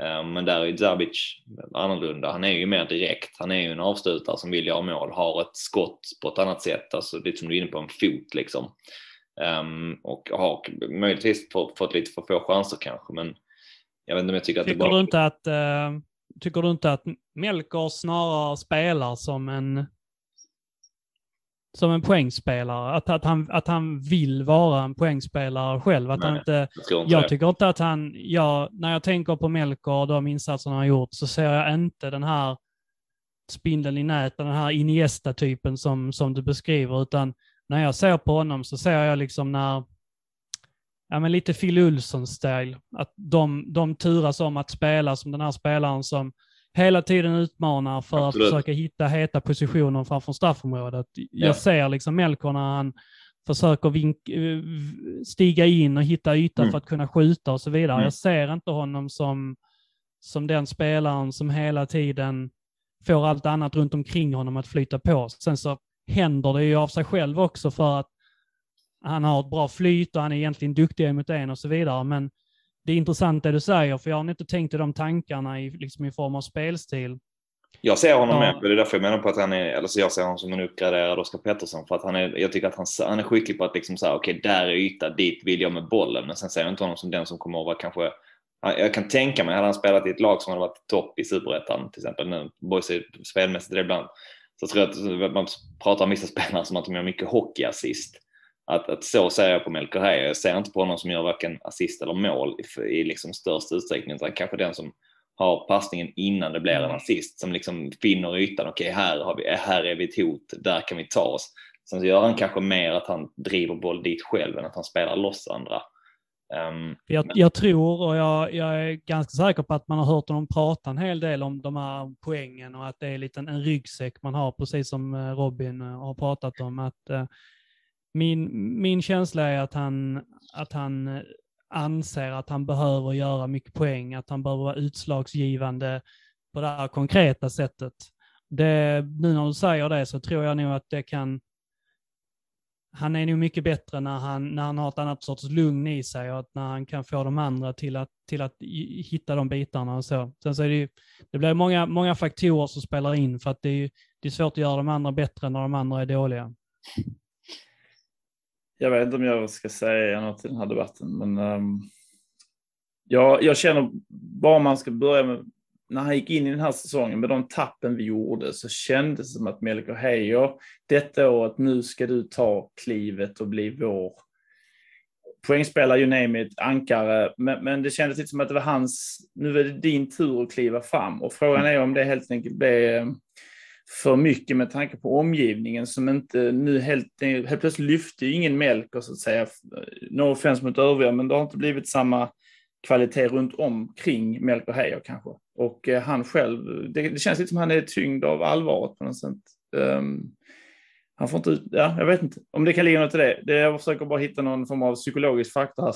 Eh, men där är Zabic annorlunda. Han är ju mer direkt. Han är ju en avslutare som vill göra mål, har ett skott på ett annat sätt, alltså lite som du är inne på, en fot liksom. Um, och har möjligtvis fått, lite för få chanser kanske, men jag vet inte om jag tycker att tycker det bara... Du inte att, uh, tycker du inte att Melker snarare spelar som en som en poängspelare. Att, att, han, att han vill vara en poängspelare själv. Att Nej, han inte, jag, jag tycker inte att han, jag, när jag tänker på Melker och de insatserna han har gjort så ser jag inte den här spindeln i nätet, den här Iniesta-typen som, som du beskriver, utan när jag ser på honom så ser jag liksom när, ja men lite Phil Ulsson-stil, att de, de turas om att spela som den här spelaren som hela tiden utmanar för Absolut. att försöka hitta heta positioner framför straffområdet. Ja. Jag ser liksom Melker när han försöker vink, eh, stiga in och hitta yta mm. för att kunna skjuta och så vidare. Mm. Jag ser inte honom som, som den spelaren som hela tiden får allt annat runt omkring honom att flyta på. Sen så händer det ju av sig själv också för att han har ett bra flyt och han är egentligen duktig mot en och så vidare. Men det är intressant det du säger, för jag har inte tänkt i de tankarna i, liksom i form av spelstil. Jag ser honom ja. med, det är därför jag menar på att han är, eller så jag ser honom som en uppgraderad Oskar Pettersson för att han är, jag tycker att han, han är skicklig på att liksom säga okej, okay, där är yta, dit vill jag med bollen, men sen ser jag inte honom som den som kommer att vara kanske jag kan tänka mig, hade han spelat i ett lag som hade varit topp i superettan till exempel nu, Boys spelmässigt ibland, så tror jag att man pratar om vissa spelare som att de gör mycket hockeyassist. Att, att så ser jag på Melker. Jag ser inte på honom som gör varken assist eller mål i, i liksom störst utsträckning, utan kanske den som har passningen innan det blir en mm. assist som liksom finner ytan. Okej, okay, här, har vi, här är vi ett hot, där kan vi ta oss. Sen så gör han kanske mer att han driver boll dit själv än att han spelar loss andra. Um, jag, men... jag, tror och jag, jag, är ganska säker på att man har hört honom prata en hel del om de här poängen och att det är lite en, ryggsäck man har, precis som eh, Robin eh, har pratat om. Att, uh, min, min känsla är att han, att han anser att han behöver göra mycket poäng, att han behöver vara utslagsgivande på det här konkreta sättet. Det, nu när du säger det så tror jag nog att det kan han är nog mycket bättre när han, när han har ett annat sorts lugn i sig och att när han kan få de andra till att, till att hitta de bitarna och så. Sen så är det ju, det blir många, många faktorer som spelar in för att det är, det är svårt att göra de andra bättre när de andra är dåliga. Jag vet inte om jag ska säga något i den här debatten, men um, jag, jag känner bara man ska börja med när han gick in i den här säsongen med de tappen vi gjorde så kändes det som att Melker Heijer detta året, nu ska du ta klivet och bli vår poängspelare, you name it, ankare. Men, men, det kändes lite som att det var hans, nu är det din tur att kliva fram. Och frågan är om det helt enkelt blev för mycket med tanke på omgivningen som inte nu helt, helt plötsligt lyfte ingen Melker så att säga. No offense mot övriga, men det har inte blivit samma kvalitet runt omkring Melker Heijer kanske. Och eh, han själv, det, det, känns lite som han är tyngd av allvaret på något sätt. Um, han får inte ut, ja, jag vet inte om det kan ligga något i det. det. Jag försöker bara hitta någon form av psykologisk faktor här.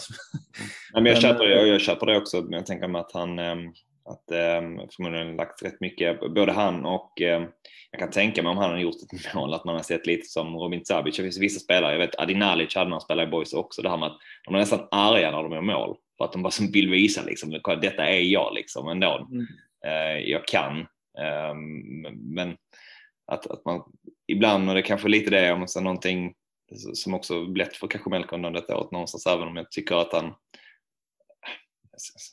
Ja, men jag, köper jag, jag köper det också, men jag tänker mig att han um, att um, förmodligen lagt rätt mycket, både han och um, jag kan tänka mig om han har gjort ett mål att man har sett lite som Robin Zabic. Det finns vissa spelare, jag vet Adinalic hade man spelat i Boys också, det här med att de är nästan arga när de gör mål. För att de bara som vill visa liksom, detta är jag liksom ändå. Mm. Uh, jag kan. Um, men att, att man ibland, och det är kanske lite det, om så någonting som också lätt för kanske Melkon detta året någonstans, även om jag tycker att han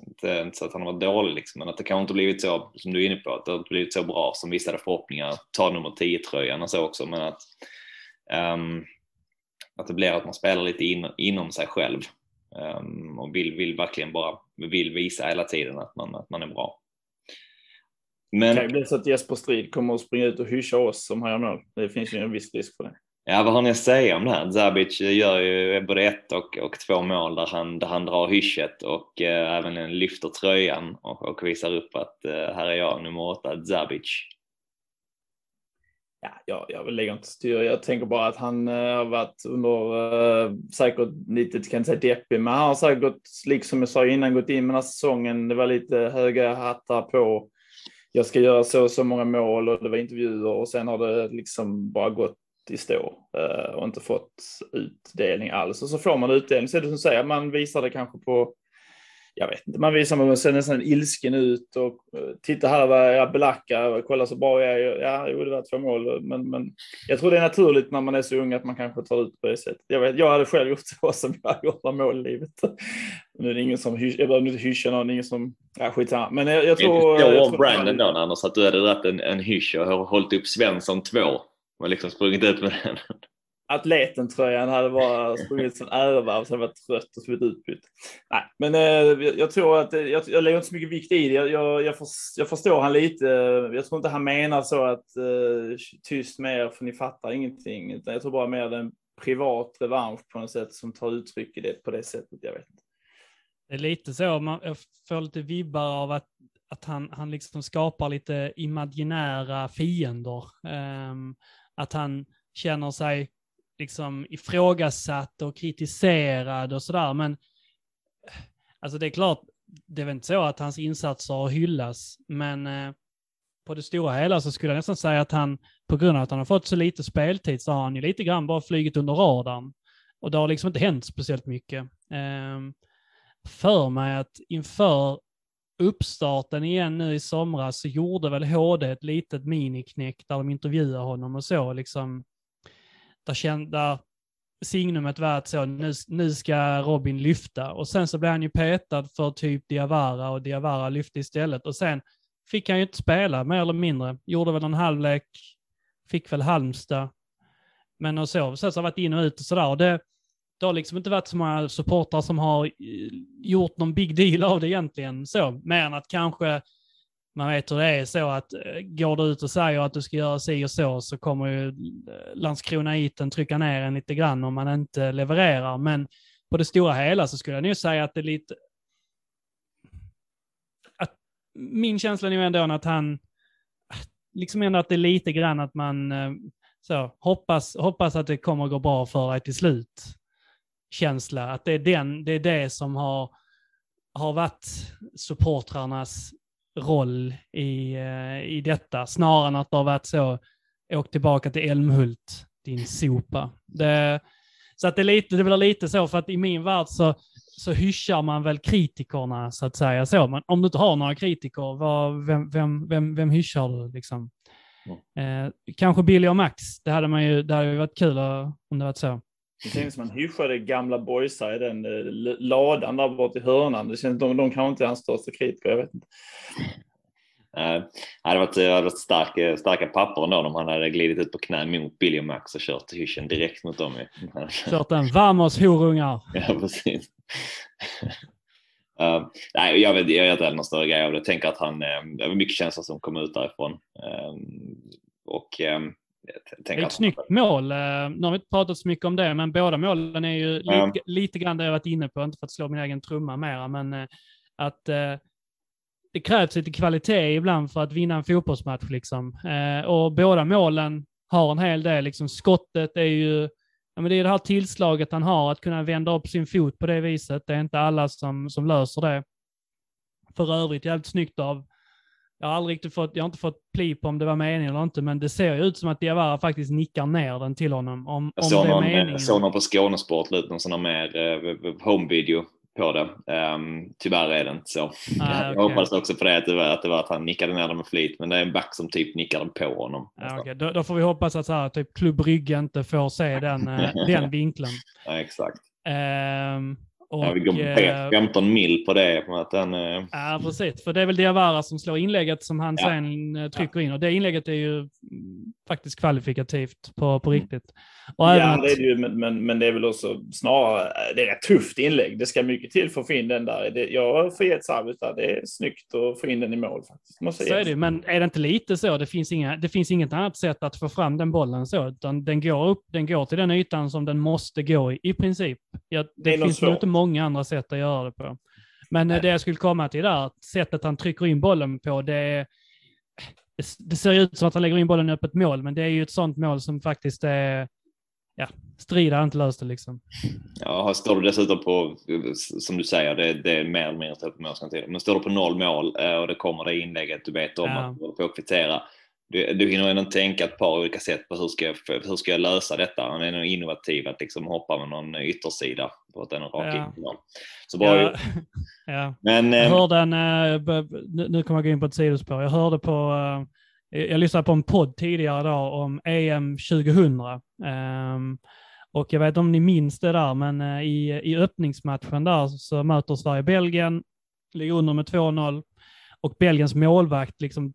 inte, inte så att han har varit dålig liksom, men att det kanske inte blivit så, som du är inne på, att det inte blivit så bra som vissa hade förhoppningar, ta nummer 10-tröjan och så också, men att, um, att det blir att man spelar lite in, inom sig själv um, och vill, vill verkligen bara vill visa hela tiden att man, att man är bra. Men... Det kan ju bli så att Jesper Strid kommer att springa ut och hyscha oss som han mål. Det finns ju en viss risk för det. Ja, vad har ni att säga om det här? Zabic gör ju både ett och, och två mål där han, där han drar hyschet och eh, även lyfter tröjan och, och visar upp att eh, här är jag, nummer åtta, Zabic. Ja, jag, jag lägger inte styr. Jag tänker bara att han eh, har varit under, eh, säkert lite, kan inte säga deppig, men han har säkert liksom jag sa innan, gått in med den här säsongen. Det var lite höga hattar på. Jag ska göra så och så många mål och det var intervjuer och sen har det liksom bara gått i stå eh, och inte fått utdelning alls. Och så får man utdelning, så är det som säger, man visar det kanske på jag vet inte, man visar man ser nästan ilsken ut och eh, titta här vad jag belackar, kolla så bra jag är. Ja, jo, det var två mål, men, men jag tror det är naturligt när man är så ung att man kanske tar ut på det sättet. Jag, vet, jag hade själv gjort så som jag har gjort mål i livet. Nu är det ingen som, jag behöver inte hyscha någon, ingen som, ja skitsamma. Men jag, jag tror... Det är Brandon då, Anders, att du hade dragit en, en hysch och hållit upp Svensson 2 och liksom sprungit ut med den. Atleten-tröjan hade bara sprungit som ärevarv så hade varit trött och blivit utbytt. Nej, men eh, jag tror att jag, jag lägger inte så mycket vikt i det. Jag, jag, jag, för, jag förstår han lite. Jag tror inte han menar så att eh, tyst med er för ni fattar ingenting. Utan jag tror bara mer en privat revansch på något sätt som tar uttryck i det på det sättet. Jag vet inte. Det är lite så, man, jag får lite vibbar av att, att han, han liksom skapar lite imaginära fiender. Um, att han känner sig liksom ifrågasatt och kritiserad och sådär. Men alltså det är klart, det är väl inte så att hans insatser hyllas, men eh, på det stora hela så skulle jag nästan säga att han, på grund av att han har fått så lite speltid, så har han ju lite grann bara flugit under radarn. Och det har liksom inte hänt speciellt mycket. Eh, för mig att inför uppstarten igen nu i somras så gjorde väl HD ett litet miniknäck där de intervjuade honom och så liksom där, där signumet var att så, nu, nu ska Robin lyfta och sen så blev han ju petad för typ Diawara och Diawara lyfte istället och sen fick han ju inte spela mer eller mindre. Gjorde väl en halvlek, fick väl Halmstad. Men och så, sen så har varit in och ut och sådär. Och det, det har liksom inte varit så många supportrar som har eh, gjort någon big deal av det egentligen så, mer än att kanske man vet hur det är så att eh, går du ut och säger att du ska göra si och så så kommer ju eh, Landskrona-iten trycka ner en lite grann om man inte levererar. Men på det stora hela så skulle jag nog säga att det är lite... Att min känsla är ju ändå att han, liksom ändå att det är lite grann att man så, hoppas, hoppas att det kommer att gå bra för dig till slut. Känsla, att det är, den, det, är det som har, har varit supportrarnas roll i, eh, i detta, snarare än att det har varit så, åk tillbaka till Älmhult, din sopa. Det, så att det, är lite, det blir lite så, för att i min värld så, så hyschar man väl kritikerna, så att säga. Så. Men om du inte har några kritiker, vad, vem, vem, vem, vem hyschar du? Liksom? Eh, kanske Billy och Max, det hade, man ju, det hade ju varit kul om det varit så. Det känns som man hyschade gamla boysar i den eh, ladan där borta i hörnan. Det känns, de, de kanske inte är hans största kritiker, jag vet inte. Uh, det hade varit, hade varit starka, starka papper ändå om han hade glidit ut på knä mot Billy och Max och kört hyschen direkt mot dem. Kört en vamos horungar. ja, precis. Uh, nej, jag, vet, jag gör inte heller någon större grej av det. Jag tänker att han, uh, det var mycket känslor som kom ut därifrån. Uh, och um, det är ett snyggt mål. Nu har vi inte pratat så mycket om det, men båda målen är ju ja. lite, lite grann det jag varit inne på, inte för att slå min egen trumma mera, men att det krävs lite kvalitet ibland för att vinna en fotbollsmatch. Liksom. och båda målen har en hel del. Liksom, skottet är ju ja, men det är det här tillslaget han har, att kunna vända upp sin fot på det viset. Det är inte alla som, som löser det. För övrigt jävligt snyggt av, jag har aldrig riktigt fått, jag har inte fått pli på om det var meningen eller inte, men det ser ju ut som att Diawara faktiskt nickar ner den till honom. Om, jag såg, någon, jag såg någon på Skånesport, lite någon sån här mer eh, home video på det. Um, tyvärr är det inte så. Ah, okay. Jag hoppades också på det att, det var, att det var att han nickade ner den med flit, men det är en back som typ nickade på honom. Ah, okay. då, då, får vi hoppas att så här, typ Klubb Brygge inte får se den, eh, den vinkeln. Ja, exakt. Um, och, ja, vi går 15 mil på det. På att den, uh... Ja, precis. För det är väl Diawara som slår inlägget som han ja. sen eh, trycker in. Och det inlägget är ju faktiskt kvalifikativt på, på mm. riktigt. Och ja, det är det ju, men, men, men, det är väl också snarare, det är ett tufft inlägg. Det ska mycket till för att få in den där. Det, jag får ge ett service där. Det är snyggt att få in den i mål faktiskt. Måste så är det men är det inte lite så? Det finns, inga, det finns inget annat sätt att få fram den bollen så, utan den går upp, den går till den ytan som den måste gå i, i princip. Ja, det, det finns nog inte många andra sätt att göra det på. Men Nej. det jag skulle komma till där, sättet han trycker in bollen på, det det ser ut som att han lägger in bollen i öppet mål, men det är ju ett sånt mål som faktiskt är ja, strid har inte löst det liksom. Ja, står du dessutom på, som du säger, det, det är mer eller mindre på målskanten. Men står du på noll mål eh, och det kommer det inlägget, du vet om ja. att du får kvittera. Du, du hinner ändå tänka ett par olika sätt på hur ska jag, hur ska jag lösa detta. Han är nog innovativ att liksom hoppa med någon yttersida på att den är rak ja. in. Så bra ja. ja. Men, jag eh, hörde en, eh, nu kommer jag gå in på ett sidospår, jag hörde på jag lyssnade på en podd tidigare idag om EM 2000. Um, och jag vet inte om ni minns det där, men i, i öppningsmatchen där så möter Sverige Belgien, ligger under med 2-0 och Belgiens målvakt liksom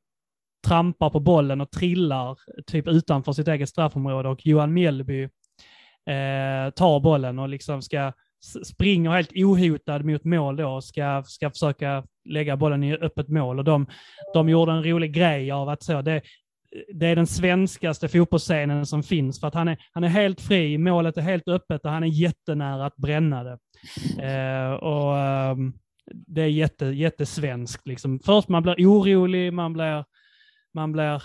trampar på bollen och trillar typ utanför sitt eget straffområde och Johan Mjällby eh, tar bollen och liksom ska springer helt ohotad mot mål då och ska, ska försöka lägga bollen i öppet mål. Och de, de gjorde en rolig grej av att så, det, det är den svenskaste fotbollsscenen som finns för att han är, han är helt fri, målet är helt öppet och han är jättenära att bränna det. Eh, och eh, Det är jätte, jättesvenskt. Liksom. Först man blir orolig, man blir, man blir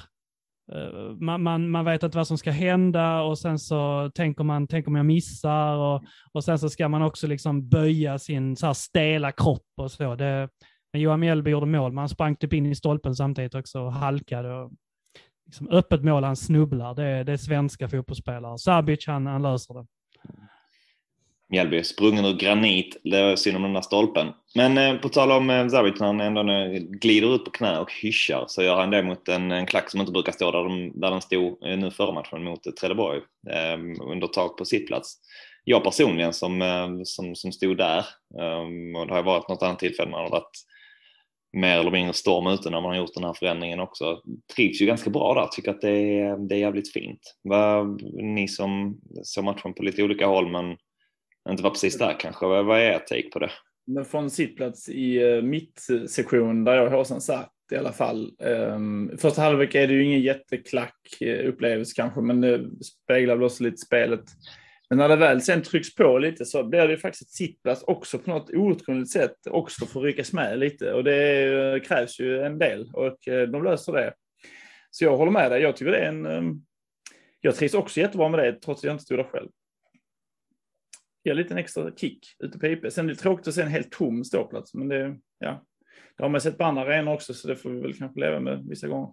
eh, man, man, man, vet inte vad som ska hända och sen så tänker man, tänk om jag missar och, och sen så ska man också liksom böja sin så här stela kropp och så. Det, men Johan Mjällby gjorde mål, man sprang typ in i stolpen samtidigt också och halkade. Och, liksom öppet mål, han snubblar. Det, det är svenska fotbollsspelare. Sabic, han, han löser det. Mjällby, sprungen ur granit. Det var synd om den där stolpen. Men eh, på tal om eh, Zavic, när han ändå glider ut på knä och hyschar så gör han det mot en, en klack som inte brukar stå där, de, där den stod eh, nu förra matchen mot eh, Trelleborg eh, under tak på sittplats. Jag personligen som, eh, som, som stod där, eh, och det har varit något annat tillfälle när det har varit mer eller mindre storm ute när man har gjort den här förändringen också. Trivs ju ganska bra där, tycker att det är, det är jävligt fint. Va, ni som såg matchen på lite olika håll men inte var precis där kanske. Vad är er take på det? Men från sittplats i eh, mitt mittsektion där jag och Håsan satt i alla fall. Ehm, första halvlek är det ju ingen jätteklack eh, upplevelse kanske, men det speglar väl också lite spelet. Men när det väl sen trycks på lite så blir det ju faktiskt ett sittplats också på något outgrundligt sätt också för att ryckas med lite och det eh, krävs ju en del och de löser det. Så jag håller med dig. Jag tycker det är en... Ehm, jag trivs också jättebra med det trots att jag inte stod där själv. Ger lite en extra kick ute på IP. Sen är det tråkigt att se en helt tom ståplats, men det, ja, det har man sett på andra arenor också, så det får vi väl kanske leva med vissa gånger.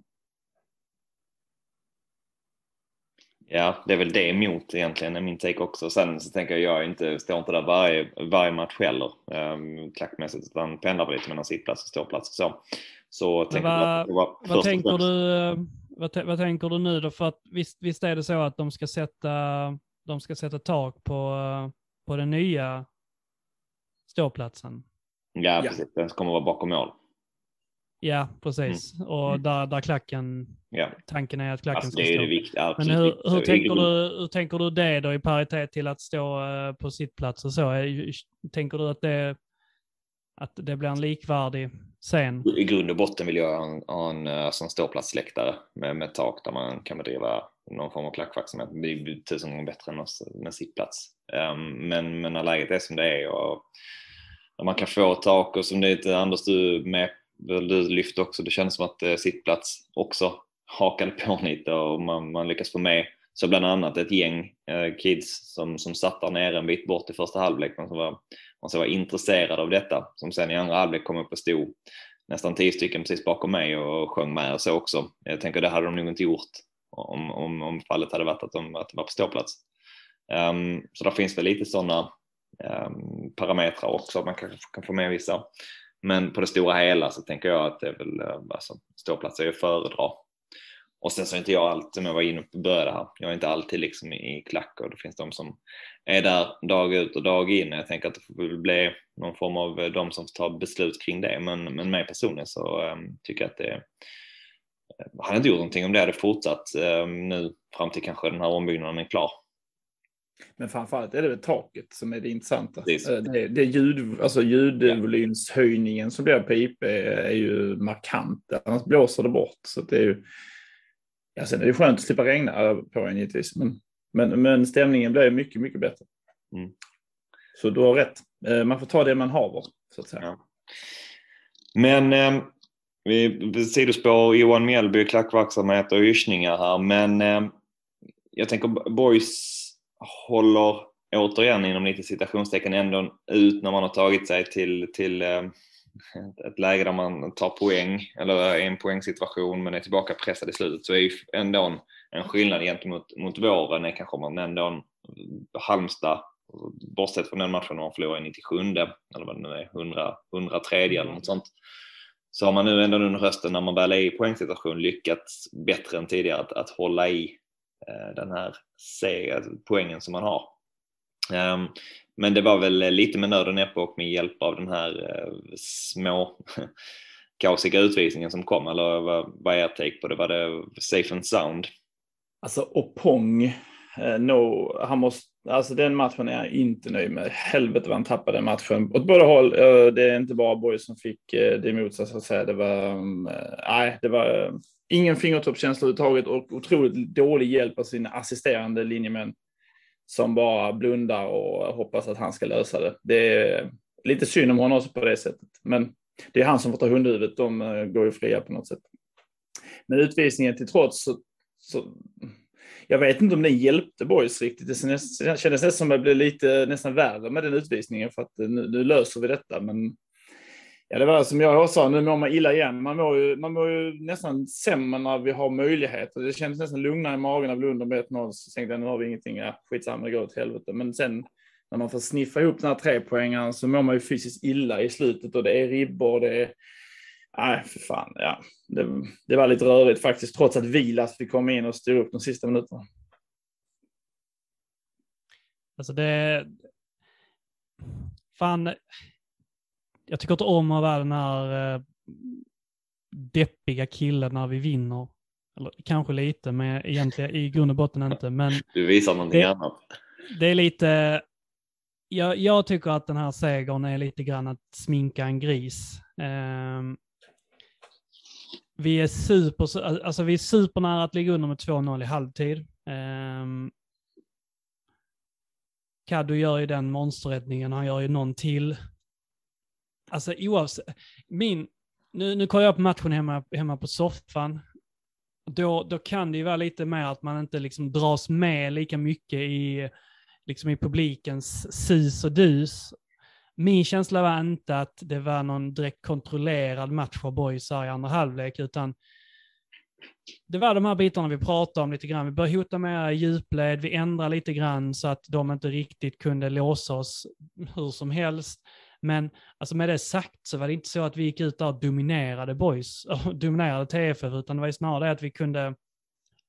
Ja, det är väl det emot egentligen, är min take också. Sen så tänker jag, jag inte, står inte där varje, varje match heller, um, klackmässigt, utan pendlar lite mellan sittplats och ståplats och så. Så tänker vad, vad, vad tänker du, eh, vad, vad, tänker du nu då? För att visst, visst är det så att de ska sätta, de ska sätta tak på, eh, på den nya ståplatsen? Ja, precis. Den kommer vara bakom mål. Ja, precis. Mm. Och mm. där, där klacken, ja. tanken är att klacken alltså, ska stå. Viktigt, Men hur, hur, tänker du, hur tänker du det då i paritet till att stå uh, på sittplats och så? Tänker du att det, att det blir en likvärdig scen? I grund och botten vill jag ha en, ha en uh, som ståplatsläktare med, med tak där man kan bedriva någon form av klackverksamhet. Det är tusen gånger bättre än oss med sittplats. Ehm, men, men när läget är som det är och man kan få tak och som det är Anders du med du lyfte också, det kändes som att eh, sittplats också hakade på lite och man, man lyckas få med så bland annat ett gäng eh, kids som, som satt där nere en bit bort i första halvlek men som var, man var intresserade av detta som sen i andra halvlek kom upp och stod nästan tio stycken precis bakom mig och sjöng med och så också. Jag tänker det hade de nog inte gjort om, om, om fallet hade varit att de, att de var på ståplats. Um, så det finns väl lite sådana um, parametrar också, man kanske kan få med vissa. Men på det stora hela så tänker jag att det är väl eh, alltså, ståplats ståplatser att föredra. Och sen så är inte jag alltid, som jag var inne på började här, jag är inte alltid liksom i klack och det finns de som är där dag ut och dag in. Jag tänker att det får väl bli någon form av eh, de som tar beslut kring det. Men, men mig personligen så um, tycker jag att det är hade inte gjort någonting om det hade fortsatt um, nu fram till kanske den här ombyggnaden är klar. Men framförallt är det väl taket som är det intressanta. Eh, det, det ljud, alltså ljudvolymshöjningen som blir på IP är ju markant. Annars blåser det bort. Så det är ju, ja, sen är det skönt att slippa regna på en givetvis. Men, men, men stämningen blir mycket, mycket bättre. Mm. Så du har rätt. Eh, man får ta det man har, så att säga. Ja. Men eh, vi sidospår Johan Mjällby, klackverksamhet och yrsningar här. Men eh, jag tänker boys håller återigen inom lite citationstecken ändå ut när man har tagit sig till, till eh, ett läge där man tar poäng eller är i en poängsituation men är tillbaka pressad i slutet så är ju ändå en, en skillnad gentemot mot våren är kanske man ändå en Halmstad bortsett från den matchen man förlorade i 97 eller vad det nu är, 100, 103 eller något sånt så har man nu ändå under hösten när man väl är i poängsituation lyckats bättre än tidigare att, att hålla i Eh, den här poängen som man har. Ehm, men det var väl lite med nöd och näppe och med hjälp av den här eh, små kaosiga utvisningen som kom, eller vad, är er take på det? Var det safe and sound? Alltså Opong, pong. Eh, no, han måste, alltså den matchen är jag inte nöjd med. Helvete vad han tappade den matchen. Åt båda håll, eh, det är inte bara Borg som fick eh, det emot sig så att säga. Det var, mm, nej, det var ingen fingertoppskänsla överhuvudtaget och otroligt dålig hjälp av sina assisterande linjemän som bara blundar och hoppas att han ska lösa det. Det är lite synd om honom också på det sättet, men det är han som får ta hundhuvudet. De går ju fria på något sätt. Men utvisningen till trots så, så jag vet inte om den hjälpte Boys riktigt. Det kändes nästan som att det blev lite nästan värre med den utvisningen för att nu, nu löser vi detta. Men Ja, det var som jag sa, nu mår man illa igen. Man mår ju, man mår ju nästan sämre när vi har möjligheter. Det kändes nästan lugnare i magen av Lund med 1-0. Så tänkte jag, nu har vi ingenting, ja, skitsamma, det går åt helvete. Men sen när man får sniffa ihop den här trepoängaren så mår man ju fysiskt illa i slutet och det är ribbor det är... Nej, för fan. Ja. Det, det var lite rörigt faktiskt, trots att Vilas fick komma in och styra upp de sista minuterna. Alltså det... Fan, jag tycker inte om att vara den här eh, deppiga killen när vi vinner. Eller kanske lite, men egentligen i grund och botten inte. Men du visar någonting det, annat. Det är lite... Jag, jag, tycker att den här segern är lite grann att sminka en gris. Um, vi är super, alltså vi är supernära att ligga under med 2-0 i halvtid. Ehm, um, Kaddo gör ju den monsterräddningen, han gör ju någon till. Alltså oavsett, min, nu, nu kollar jag på matchen hemma, hemma på soffan. Då, då kan det ju vara lite mer att man inte liksom dras med lika mycket i, liksom i publikens sus och dus. Min känsla var inte att det var någon direkt kontrollerad match för boys i andra halvlek, utan det var de här bitarna vi pratade om lite grann. Vi började hota med djupled, vi ändrade lite grann så att de inte riktigt kunde låsa oss hur som helst. Men alltså med det sagt så var det inte så att vi gick ut där och dominerade boys, och dominerade TFF, utan det var ju snarare det att vi kunde,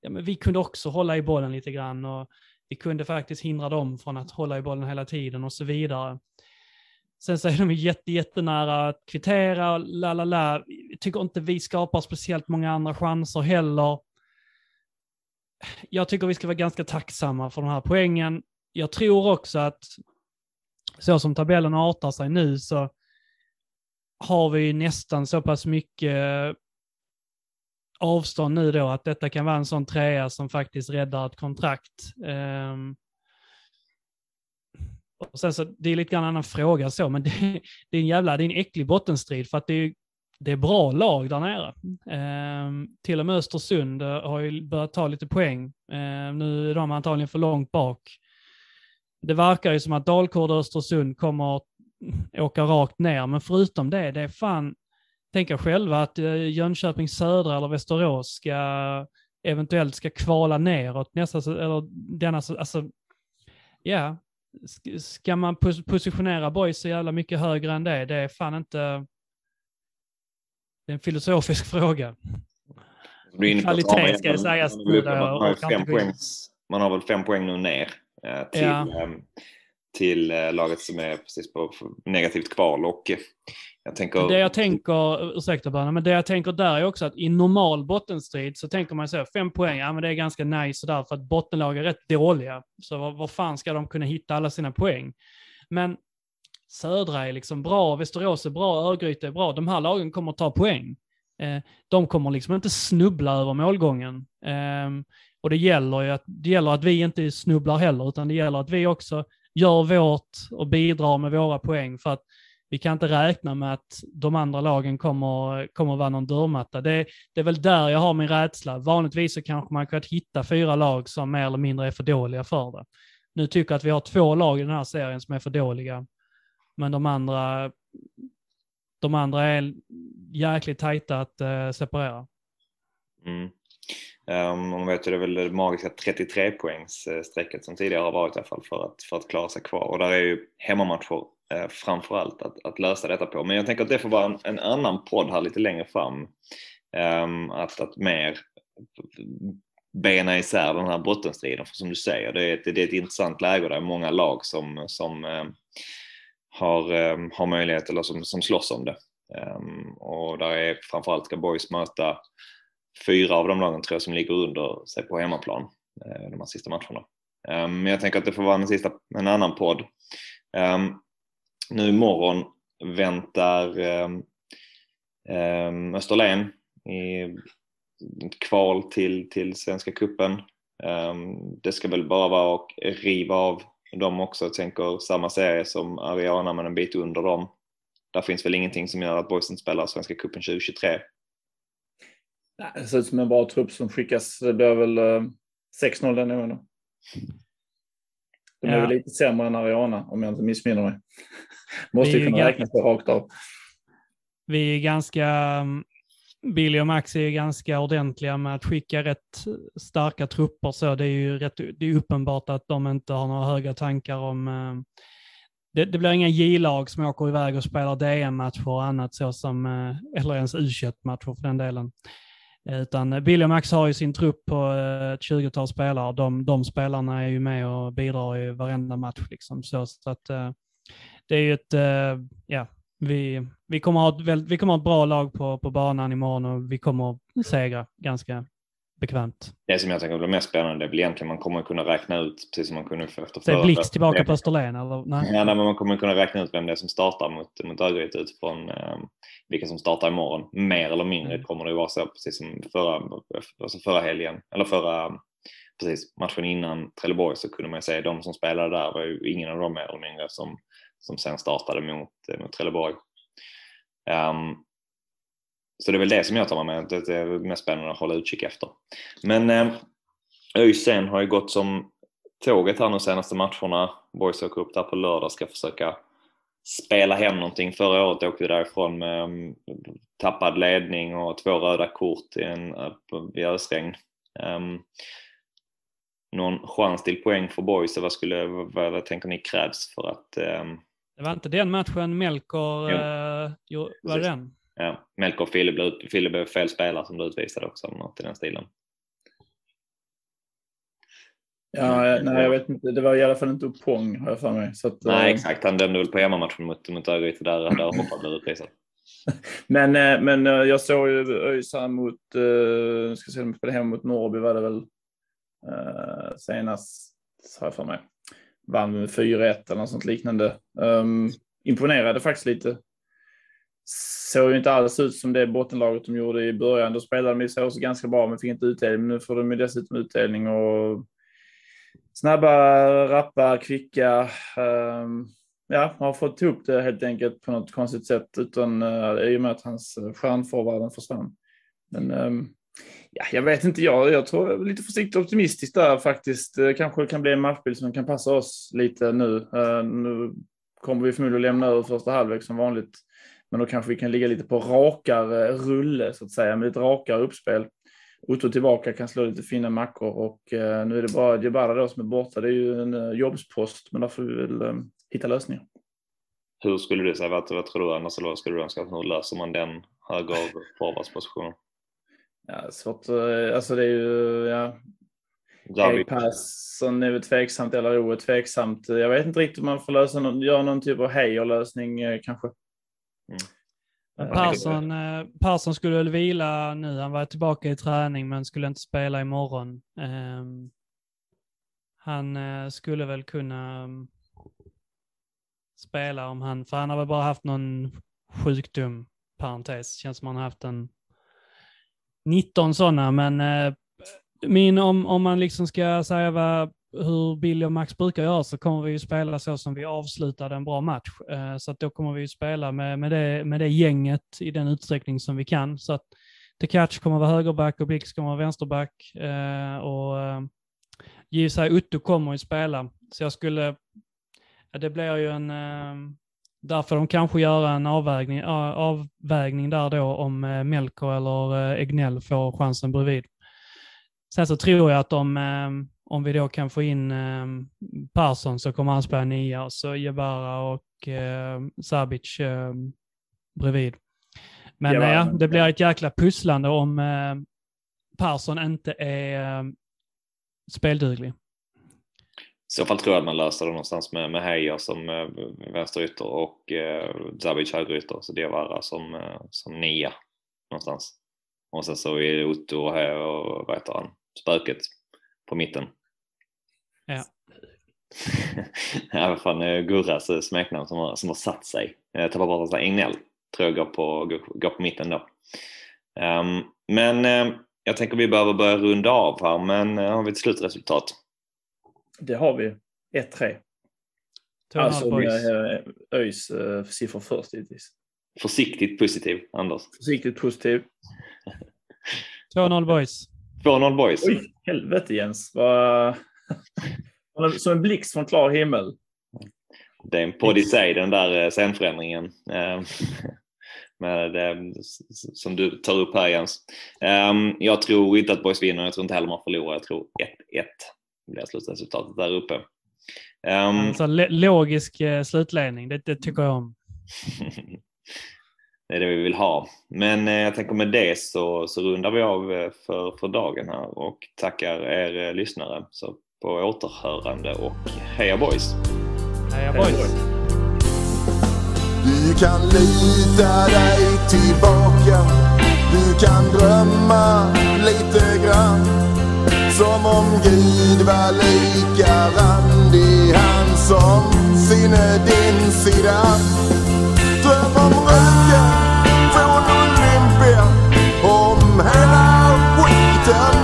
ja, men vi kunde också hålla i bollen lite grann och vi kunde faktiskt hindra dem från att hålla i bollen hela tiden och så vidare. Sen så är de jätte, jättenära att kvittera, la la la. Jag tycker inte vi skapar speciellt många andra chanser heller. Jag tycker vi ska vara ganska tacksamma för den här poängen. Jag tror också att så som tabellen artar sig nu så har vi nästan så pass mycket avstånd nu då att detta kan vara en sån trea som faktiskt räddar ett kontrakt. Um, och sen så, det är lite grann en annan fråga så, men det, det, är en jävla, det är en äcklig bottenstrid för att det är, det är bra lag där nere. Eh, till och med Östersund eh, har ju börjat ta lite poäng. Eh, nu är de antagligen för långt bak det verkar ju som att Dalkurd och Östersund kommer att åka rakt ner, men förutom det, det är fan, tänka själva att eh, Jönköping Södra eller Västerås ska eventuellt ska kvala neråt nästa, eller denna, alltså, ja, ska man positionera boys så jävla mycket högre än det? Det är fan inte, det är en filosofisk fråga. Kvalitet ska det sägas. Man fem poäng, man har väl fem poäng nu ner Eh, till, ja. Till eh, laget som är precis på negativt kval. Och eh, jag tänker... Det jag tänker, ursäkta Berna, men det jag tänker där är också att i normal bottenstrid så tänker man så fem poäng, ja men det är ganska nice där för att bottenlag är rätt dåliga. Så var, var fan ska de kunna hitta alla sina poäng? Men Södra är liksom bra, Västerås är bra, Örgryte är bra. De här lagen kommer ta poäng. Eh, de kommer liksom inte snubbla över målgången. Eh, och det gäller ju att, det gäller att vi inte snubblar heller, utan det gäller att vi också gör vårt och bidrar med våra poäng för att vi kan inte räkna med att de andra lagen kommer, kommer vara någon dörrmatta. Det, det är väl där jag har min rädsla. Vanligtvis så kanske man kan hitta fyra lag som mer eller mindre är för dåliga för det. Nu tycker jag att vi har två lag i den här serien som är för dåliga. Men de andra, de andra är jäkligt tajta att eh, separera. Mm. Um, man vet ju det är väl det magiska 33 poängs strecket som tidigare har varit i alla fall för att, för att klara sig kvar och där är ju hemmamatcher eh, framför allt att, att lösa detta på. Men jag tänker att det får vara en, en annan podd här lite längre fram. Um, att, att mer bena isär den här bottenstriden. För som du säger, det är ett, det är ett intressant läge och det är många lag som, som um, har, um, har möjlighet eller som, som slåss om det. Um, och där är framförallt ska Boys möta fyra av de lagen tror jag som ligger under sig på hemmaplan eh, de här sista matcherna. Ehm, men jag tänker att det får vara en, sista, en annan podd. Ehm, nu imorgon väntar ehm, Österlen i kval till, till Svenska Kuppen. Det ska väl bara vara att riva av dem också. Jag tänker samma serie som Ariana men en bit under dem. Där finns väl ingenting som gör att Boysen spelar Svenska Kuppen 2023. Det ser ut som en bra trupp som skickas. Det blir väl 6-0 eh, den gången. De är ja. väl lite sämre än Ariana om jag inte missminner mig. Måste ju kunna räkna på rakt av. Vi är ganska, mm, Billy och Max är ganska ordentliga med att skicka rätt starka trupper. Så det är ju rätt, det är uppenbart att de inte har några höga tankar om eh, det, det blir inga J-lag som åker iväg och spelar DM-matcher och annat så som, eh, eller ens U21-matcher för den delen. Eh, utan eh, Billy och Max har ju sin trupp på eh, ett 20-tal spelare. De, de spelarna är ju med och bidrar i varenda match. Liksom. Så, så att, det är ju ett, ja, vi, vi, kommer ha ett, vi kommer ha ett bra lag på, på banan imorgon och vi kommer segra ganska, bekvämt. Det som jag tänker blir mest spännande är väl egentligen man kommer kunna räkna ut, precis som man kunde efter förra. Blix tillbaka på Österlen eller? Nej. Ja, nej, men man kommer kunna räkna ut vem det är som startar mot, mot Örgryte utifrån eh, vilka som startar imorgon. Mer eller mindre mm. kommer det vara så, precis som förra, alltså förra helgen, eller förra precis, matchen innan Trelleborg så kunde man säga de som spelade där var ju ingen av dem mer eller mindre som, som sen startade mot, mot Trelleborg. Um, så det är väl det som jag tar med mig, det är mest spännande att hålla utkik efter. Men eh, ÖISen har ju gått som tåget här de senaste matcherna. Boys åker upp där på lördag ska försöka spela hem någonting. Förra året åkte vi därifrån med um, tappad ledning och två röda kort i, en, i ösregn. Um, någon chans till poäng för Boys? Vad, skulle, vad, vad tänker ni krävs för att... Um... Det var inte den matchen Melker uh, var den? Ja, Melker och blev, Fille blev fel spelare som du utvisade också, något i den stilen. Ja, nej, jag vet inte. Det var i alla fall inte Upong har jag för mig. Så att, nej, uh... exakt. Han dömde väl på hemmamatchen mot, mot Örgryte där, där Hoppa blev utvisad. men, men jag såg ju ÖIS mot, uh, ska se de spelade hemma mot Norrby var det väl senast, har jag för mig, vann med 4-1 eller något sånt liknande. Um, imponerade faktiskt lite. Såg ju inte alls ut som det bottenlaget de gjorde i början. Då spelade de i så ganska bra men fick inte utdelning. Men nu får de ju dessutom utdelning och snabba, rappa, kvicka. Ehm, ja, har fått ihop det helt enkelt på något konstigt sätt utan eh, i och med att hans eh, stjärnforwarden försvann. Men ehm, Ja, jag vet inte, jag, jag tror jag är lite försiktigt optimistisk där faktiskt. Det kanske kan bli en matchbild som kan passa oss lite nu. Ehm, nu kommer vi förmodligen lämna över första halvlek som vanligt. Men då kanske vi kan ligga lite på rakare rulle så att säga, med lite rakare uppspel. Otto tillbaka kan slå lite fina mackor och uh, nu är det bara Jebara då som är borta. Det är ju en uh, jobbspost, men där får vi väl um, hitta lösningar. Hur skulle du säga, vad, vad tror du annars, eller vad skulle du önska, hur löser man den höger forwardspositionen? Ja, svårt alltså det är ju, ja. Erik Persson är väl tveksamt eller O är tveksamt. Jag vet inte riktigt om man får lösa någon, göra någon typ av hejer-lösning eh, kanske. Mm. Men Persson, eh, Persson skulle väl vila nu. Han var tillbaka i träning men skulle inte spela imorgon. Um, han uh, skulle väl kunna um, spela om han, för han har väl bara haft någon sjukdom, parentes. Känns som han har haft en 19 sådana, men eh, min, om, om man liksom ska säga vad, hur Billy och Max brukar göra så kommer vi ju spela så som vi avslutade en bra match. Eh, så att då kommer vi ju spela med, med, det, med det gänget i den utsträckning som vi kan. Så att Tekac kommer vara högerback och Blix kommer vara vänsterback. Eh, och eh, Jisai JSI Utto kommer ju spela. Så jag skulle, det blir ju en, Där Därför de kanske göra en avvägning, avvägning där då om Melko Melker eller Egnell får chansen bredvid. Sen så tror jag att de om vi då kan få in Persson så kommer han spela nia och så Jebara och eh, Sabic bredvid. Men ja, det blir ett jäkla pusslande om Persson inte är spelduglig. I så fall tror jag att man löser det någonstans med, med Heijer som eh, vänsterytter och eh, Zabic högerytter, så Diawara som, eh, som nia någonstans. Och sen så är det Otto och, och vad heter han, spöket på mitten. Ja. ja, vad fan, eh, Gurras eh, smeknamn som har, som har satt sig. Jag tappar bort att Egnell tror jag går på, går, går på mitten då. Um, men uh, jag tänker vi behöver börja runda av här, men uh, har vi ett slutresultat? Det har vi. 1-3. Alltså ÖIS uh, siffror först givetvis. Försiktigt positiv, Anders. Försiktigt positiv. 2-0 boys. 2-0 boys. Oj, helvete Jens. Vad... Som en blixt från klar himmel. Det är en podd i sig, den där eh, scenförändringen. Eh, med det, som du tar upp här Jens. Jag tror inte att Boys vinner, jag tror inte heller man förlorar. Jag tror 1-1 blir slutresultatet där uppe. Alltså, logisk eh, slutledning, det, det, tycker jag om. det är det vi vill ha. Men eh, jag tänker med det så, så rundar vi av för, för dagen här och tackar er lyssnare. Så på återhörande och heja boys! Heja boys! Heja boys. Du kan lita dig tillbaka Du kan drömma lite grann Som om Gud var lika randig han som sinne din sida Dröm om röken från Olympia om hela skiten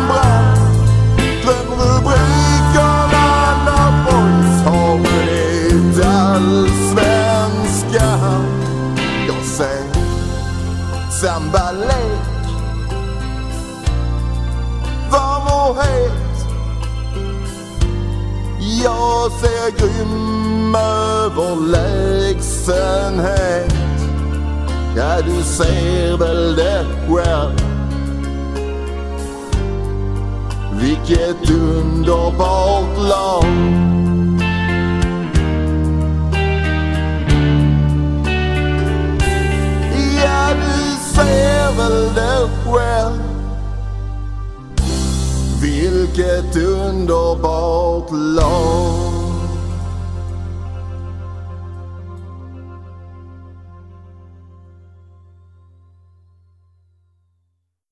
sambalek varm och het. Jag ser grym överlägsenhet. Ja, du ser väl det själv. Vilket underbart lag. Ja, travel the väl det själv Vilket underbart lag.